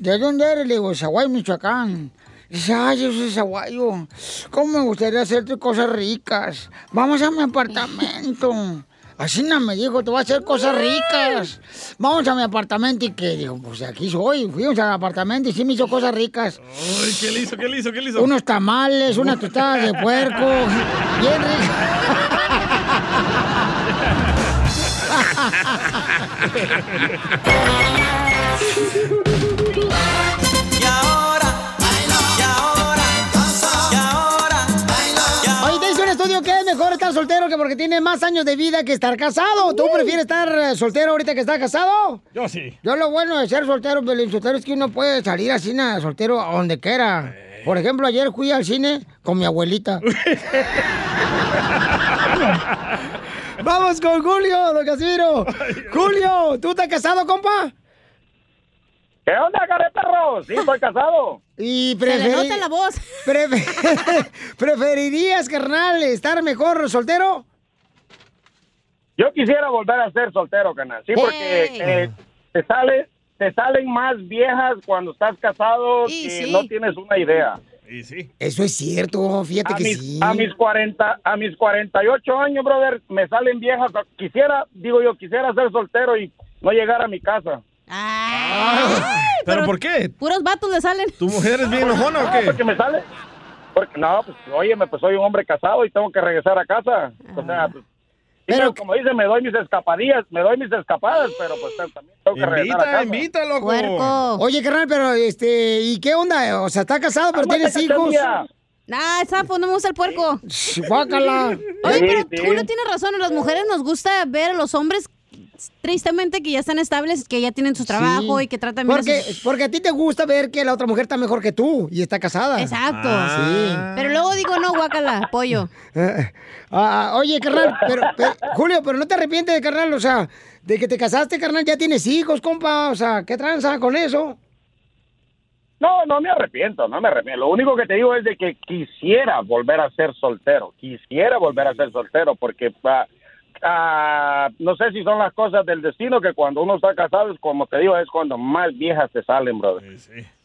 ¿De dónde eres? Le digo, Zaguay, Michoacán. Dice, ay, yo soy Zaguayo. ¿Cómo me gustaría hacerte cosas ricas? Vamos a mi apartamento. Así no me dijo, te voy a hacer cosas ricas. Vamos a mi apartamento. ¿Y qué? Digo, pues aquí soy. Fuimos al apartamento y sí me hizo cosas ricas. Ay, ¿qué le hizo? ¿Qué le hizo? ¿Qué le hizo? Unos tamales, unas tostadas de puerco. Bien Y soltero que porque tiene más años de vida que estar casado. ¿Tú prefieres estar eh, soltero ahorita que estar casado? Yo sí. Yo lo bueno de ser soltero, Pelín, soltero es que uno puede salir así, nada, soltero, a donde quiera. Por ejemplo, ayer fui al cine con mi abuelita. Vamos con Julio, don Casimiro. Julio, ¿tú estás casado, compa? ¿Qué onda, perro? Sí, estoy casado. Y Se le preferi- nota la voz. ¿Preferirías, carnal, estar mejor soltero? Yo quisiera volver a ser soltero, canal. Sí, porque eh, te sale, te salen más viejas cuando estás casado Y sí. no tienes una idea. Y sí. Eso es cierto, fíjate A que mis, sí. a mis 40, a mis 48 años, brother, me salen viejas. Quisiera, digo yo, quisiera ser soltero y no llegar a mi casa. ¿Pero por qué? Puros vatos le salen. ¿Tu mujer es bien enojona o No, qué? porque me sale. Porque no, pues, óyeme, pues soy un hombre casado y tengo que regresar a casa. O sea, pues, sí, pero como dice, me doy mis escapadillas, me doy mis escapadas, pero pues también tengo que regresar a casa. invita, loco. Oye, carnal, pero este, ¿y qué onda? O sea, está casado, pero tienes hijos. Ah, sapo, no me gusta el puerco. Guácala. Oye, pero sí. Julio tiene razón. A las mujeres nos gusta ver a los hombres, tristemente, que ya están estables, que ya tienen su trabajo Sí. y que tratan bien a Porque, sus- porque a ti te gusta ver que la otra mujer está mejor que tú y está casada. Exacto. Sí. Pero luego digo, no, guácala, pollo. Eh, ah, oye, carnal, pero, pero- Julio, pero no te arrepientes, carnal, o sea, de que te casaste, carnal, ya tienes hijos, compa, o sea, ¿qué tranza con eso? No, no me arrepiento, no me arrepiento. Lo único que te digo es de que quisiera volver a ser soltero, quisiera volver a ser soltero, porque ah, ah, no sé si son las cosas del destino que cuando uno está casado, es como te digo, es cuando más viejas te salen, brother.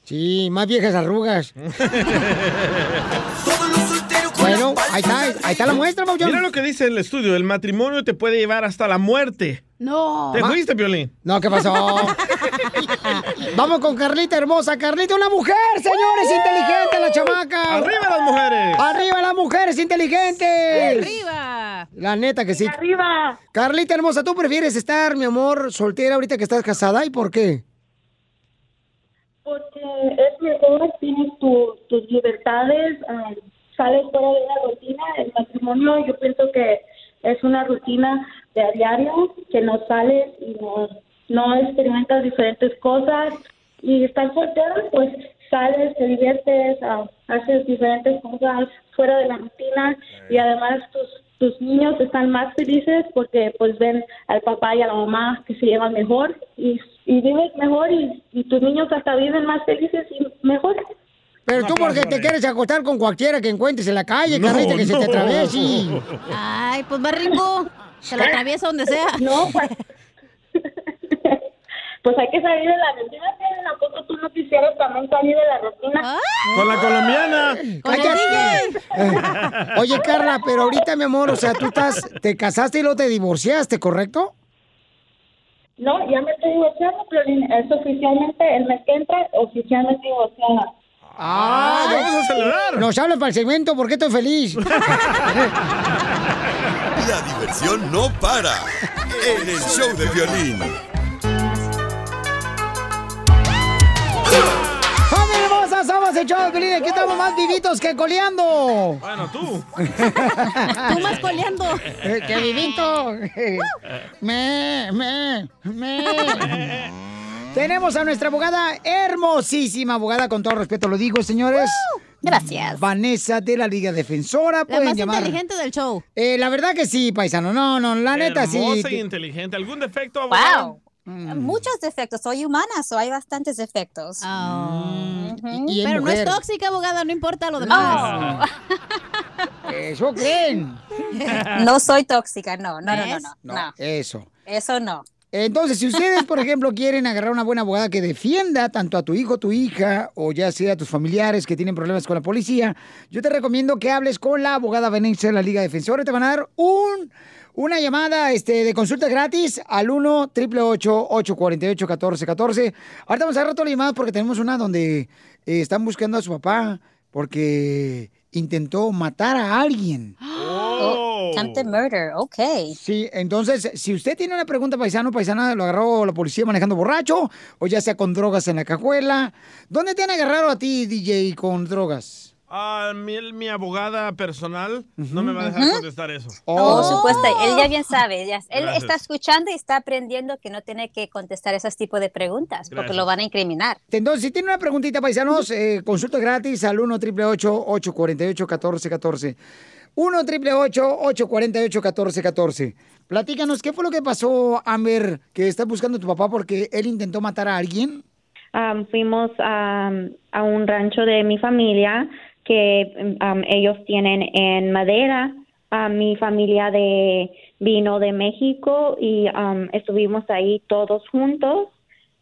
Sí, más viejas arrugas. bueno, ahí está, ahí está la muestra, Pauchón. Mira lo que dice el estudio. El matrimonio te puede llevar hasta la muerte. No. ¿Te fuiste, Piolín? No, ¿qué pasó? Vamos con Carlita hermosa. Carlita, una mujer, señores, inteligente la chamaca. ¡Arriba las mujeres! ¡Arriba las mujeres inteligentes! ¡Arriba! La neta que sí. ¡Arriba! Carlita hermosa, ¿tú prefieres estar, mi amor, soltera ahorita que estás casada? ¿Y por qué? Porque es mejor, tienes tu- tus libertades, ah, sales fuera de la rutina. El matrimonio, yo pienso que es una rutina de a diario, que no sales y no, no experimentas diferentes cosas. Y estar soltero, pues sales, te diviertes, ah, haces diferentes cosas fuera de la rutina y además tus tus niños están más felices porque pues ven al papá y a la mamá que se llevan mejor y, y vives mejor y, y tus niños hasta viven más felices y mejor. Pero tú porque te quieres acostar con cualquiera que encuentres en la calle, Carlita, que se te atraviese. Ay, pues va Ringo. Se lo atraviesa donde sea. No, pues. pues hay que salir de la rutina. ¿A poco tú no quisieras también salir de la rutina? Con la colombiana. ¡Cállate! Oye, Carla, pero ahorita, mi amor, o sea, tú estás, te casaste y luego te divorciaste, ¿correcto? No, ya me estoy divorciando, Piolín. Es oficialmente, el mes que entra, oficialmente divorciada. ¡Ah! vamos a celebrar! Nos hablas para el segmento, ¿por qué estoy feliz? La diversión no para. En el show de violín. ¡Familia hermosa! Somos el show de Piolín, Aquí estamos más vivitos que coleando. Bueno, tú. Tú más coleando. Eh, ¡Qué vivito! me, me, me. Tenemos a nuestra abogada, hermosísima abogada, con todo respeto lo digo, señores. Gracias. Vanessa de la Liga Defensora. La Pueden más llamar. inteligente del show. Eh, la verdad que sí, paisano. No, no, la neta sí. Hermosa y inteligente. ¿Algún defecto, abogado? Wow. Muchos defectos. Soy humana, so hay bastantes defectos. Y es Pero no es tóxica, abogada, no importa lo demás. Eso creen. No soy tóxica, no, no, no, no, no, no. Eso. Eso no. Entonces, si ustedes, por ejemplo, quieren agarrar una buena abogada que defienda tanto a tu hijo, tu hija, o ya sea a tus familiares que tienen problemas con la policía, yo te recomiendo que hables con la abogada Vanessa de la Liga Defensora. Te van a dar un, una llamada este, de consulta gratis al 1 888 848 1414 Ahorita vamos a agarrar todas las llamadas porque tenemos una donde eh, están buscando a su papá porque intentó matar a alguien. Oh, attempted murder, ok. Sí, entonces, si usted tiene una pregunta, paisano, paisana, lo agarró la policía manejando borracho, o ya sea con drogas en la cajuela. ¿Dónde te han agarrado a ti, DJ, con drogas? Ah, mi, mi abogada personal no me va a dejar contestar eso. Oh, supuesta. Él ya bien sabe. ya- él Gracias. está escuchando y está aprendiendo que no tiene que contestar esos tipos de preguntas porque lo van a incriminar. Entonces, si tiene una preguntita, paisanos, eh, consulta gratis al 1 888 848 1414 1 888 848 1414 Platícanos, ¿qué fue lo que pasó, Amber, que estás buscando a tu papá porque él intentó matar a alguien? Am, fuimos am, a un rancho de mi familia que am, ellos tienen en Madera. Am, mi familia de vino de México y am, estuvimos ahí todos juntos.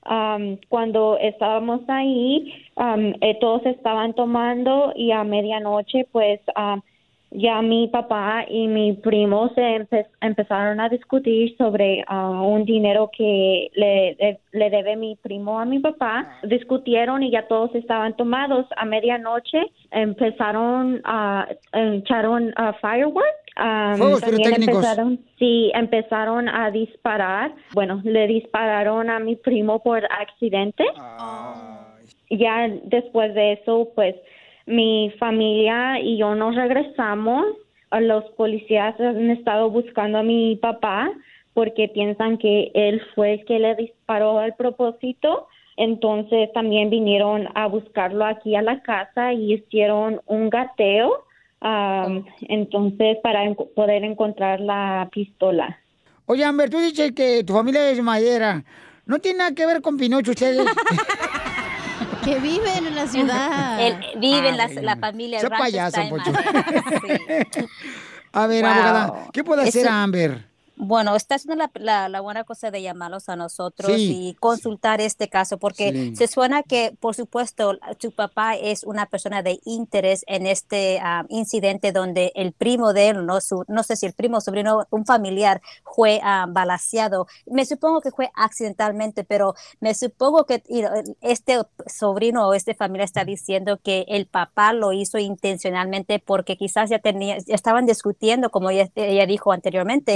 Am, cuando estábamos ahí, am, eh, todos estaban tomando y a medianoche, pues ya mi papá y mi primo se empe- empezaron a discutir sobre ah, un dinero que le, le, le debe mi primo a mi papá. Discutieron y ya todos estaban tomados. A medianoche empezaron a echaron ah, fireworks. Ah, Fuegos también empezaron, sí, empezaron a disparar. Bueno, le dispararon a mi primo por accidente. Ya después de eso, pues mi familia y yo nos regresamos. Los policías han estado buscando a mi papá porque piensan que él fue el que le disparó al propósito. Entonces también vinieron a buscarlo aquí a la casa y hicieron un gateo. am, entonces para en- poder encontrar la pistola. Oye, Amber, tú dices que tu familia es madera. ¿No tiene nada que ver con Pinocho ustedes? que viven en la ciudad. Él vive en la, la familia. el sea rancho payaso, Poncho. Madera. A ver, Wow. abogada, ¿qué puede hacer Eso- Amber? Bueno, está haciendo la, la- la buena cosa de llamarlos a nosotros Sí. y consultar este caso, porque Sí. se suena que, por supuesto, tu papá es una persona de interés en este ah, incidente donde el primo de él, no, su, no sé si el primo o sobrino, un familiar, fue ah, balaseado. Me supongo que fue accidentalmente, pero me supongo que you know, este sobrino o este familia está diciendo que el papá lo hizo intencionalmente porque quizás ya tenía, ya estaban discutiendo, como ella, ella dijo anteriormente.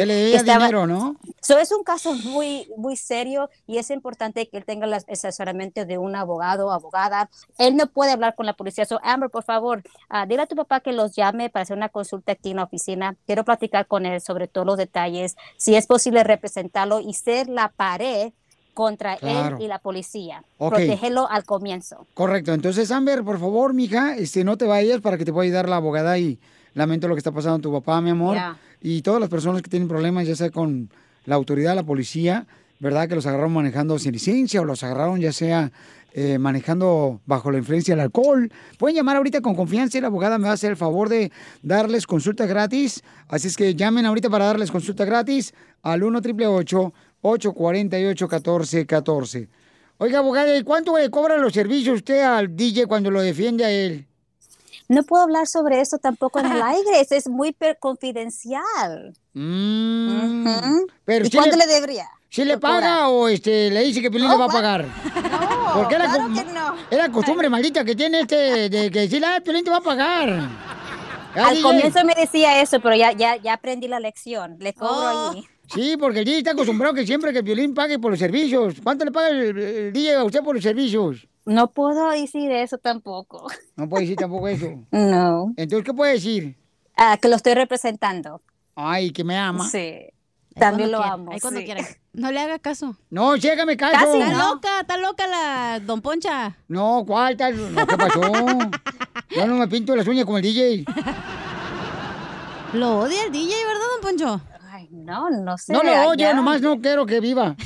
Dinero, ¿no? So, es un caso muy, muy serio y es importante que él tenga el asesoramiento de un abogado o abogada. Él no puede hablar con la policía. So, Amber, por favor, ah, dile a tu papá que los llame para hacer una consulta aquí en la oficina. Quiero platicar con él sobre todos los detalles, si es posible representarlo y ser la pared contra Claro. él y la policía. Ok. Protegerlo al comienzo. Correcto. Entonces, Amber, por favor, mija, este, no te vayas para que te pueda ayudar la abogada y lamento lo que está pasando a tu papá, mi amor. Y todas las personas que tienen problemas, ya sea con la autoridad, la policía, ¿verdad? Que los agarraron manejando sin licencia o los agarraron ya sea eh, manejando bajo la influencia del alcohol. Pueden llamar ahorita con confianza y la abogada me va a hacer el favor de darles consulta gratis. Así es que llamen ahorita para darles consulta gratis al 1 888 848-1414. Oiga, abogada, ¿y cuánto le cobra los servicios usted al DJ cuando lo defiende a él? No puedo hablar sobre eso tampoco en el aire, eso es muy confidencial. Mm, Ujú. pero ¿Y cuánto le- le, debería? ¿Sí le paga o este, le dice que Piolín le va a pagar? Porque es la, claro que no. es la costumbre maldita que tiene este de que decirle, ah, Piolín te va a pagar. Al DJ. comienzo me decía eso, pero ya, ya, ya aprendí la lección. Le cobro allí. Sí, porque el DJ está acostumbrado que siempre que el Piolín pague por los servicios. ¿Cuánto le paga el, el DJ a usted por los servicios? No puedo decir eso tampoco. No puede decir tampoco eso. No. Entonces, ¿qué puede decir? Ah, que lo estoy representando. Ay, que me ama. Sí. También lo quiera, amo. ahí cuando sí. quiera. No le haga caso. No, sí, hágame caso. Casi, está no. loca, está loca la don Poncha. No, ¿cuál tal? No, ¿Qué pasó? Yo no me pinto las uñas como el DJ. Lo odia el DJ, ¿verdad, don Poncho? Ay, no, no sé. No lo odio, ya. nomás no quiero que viva.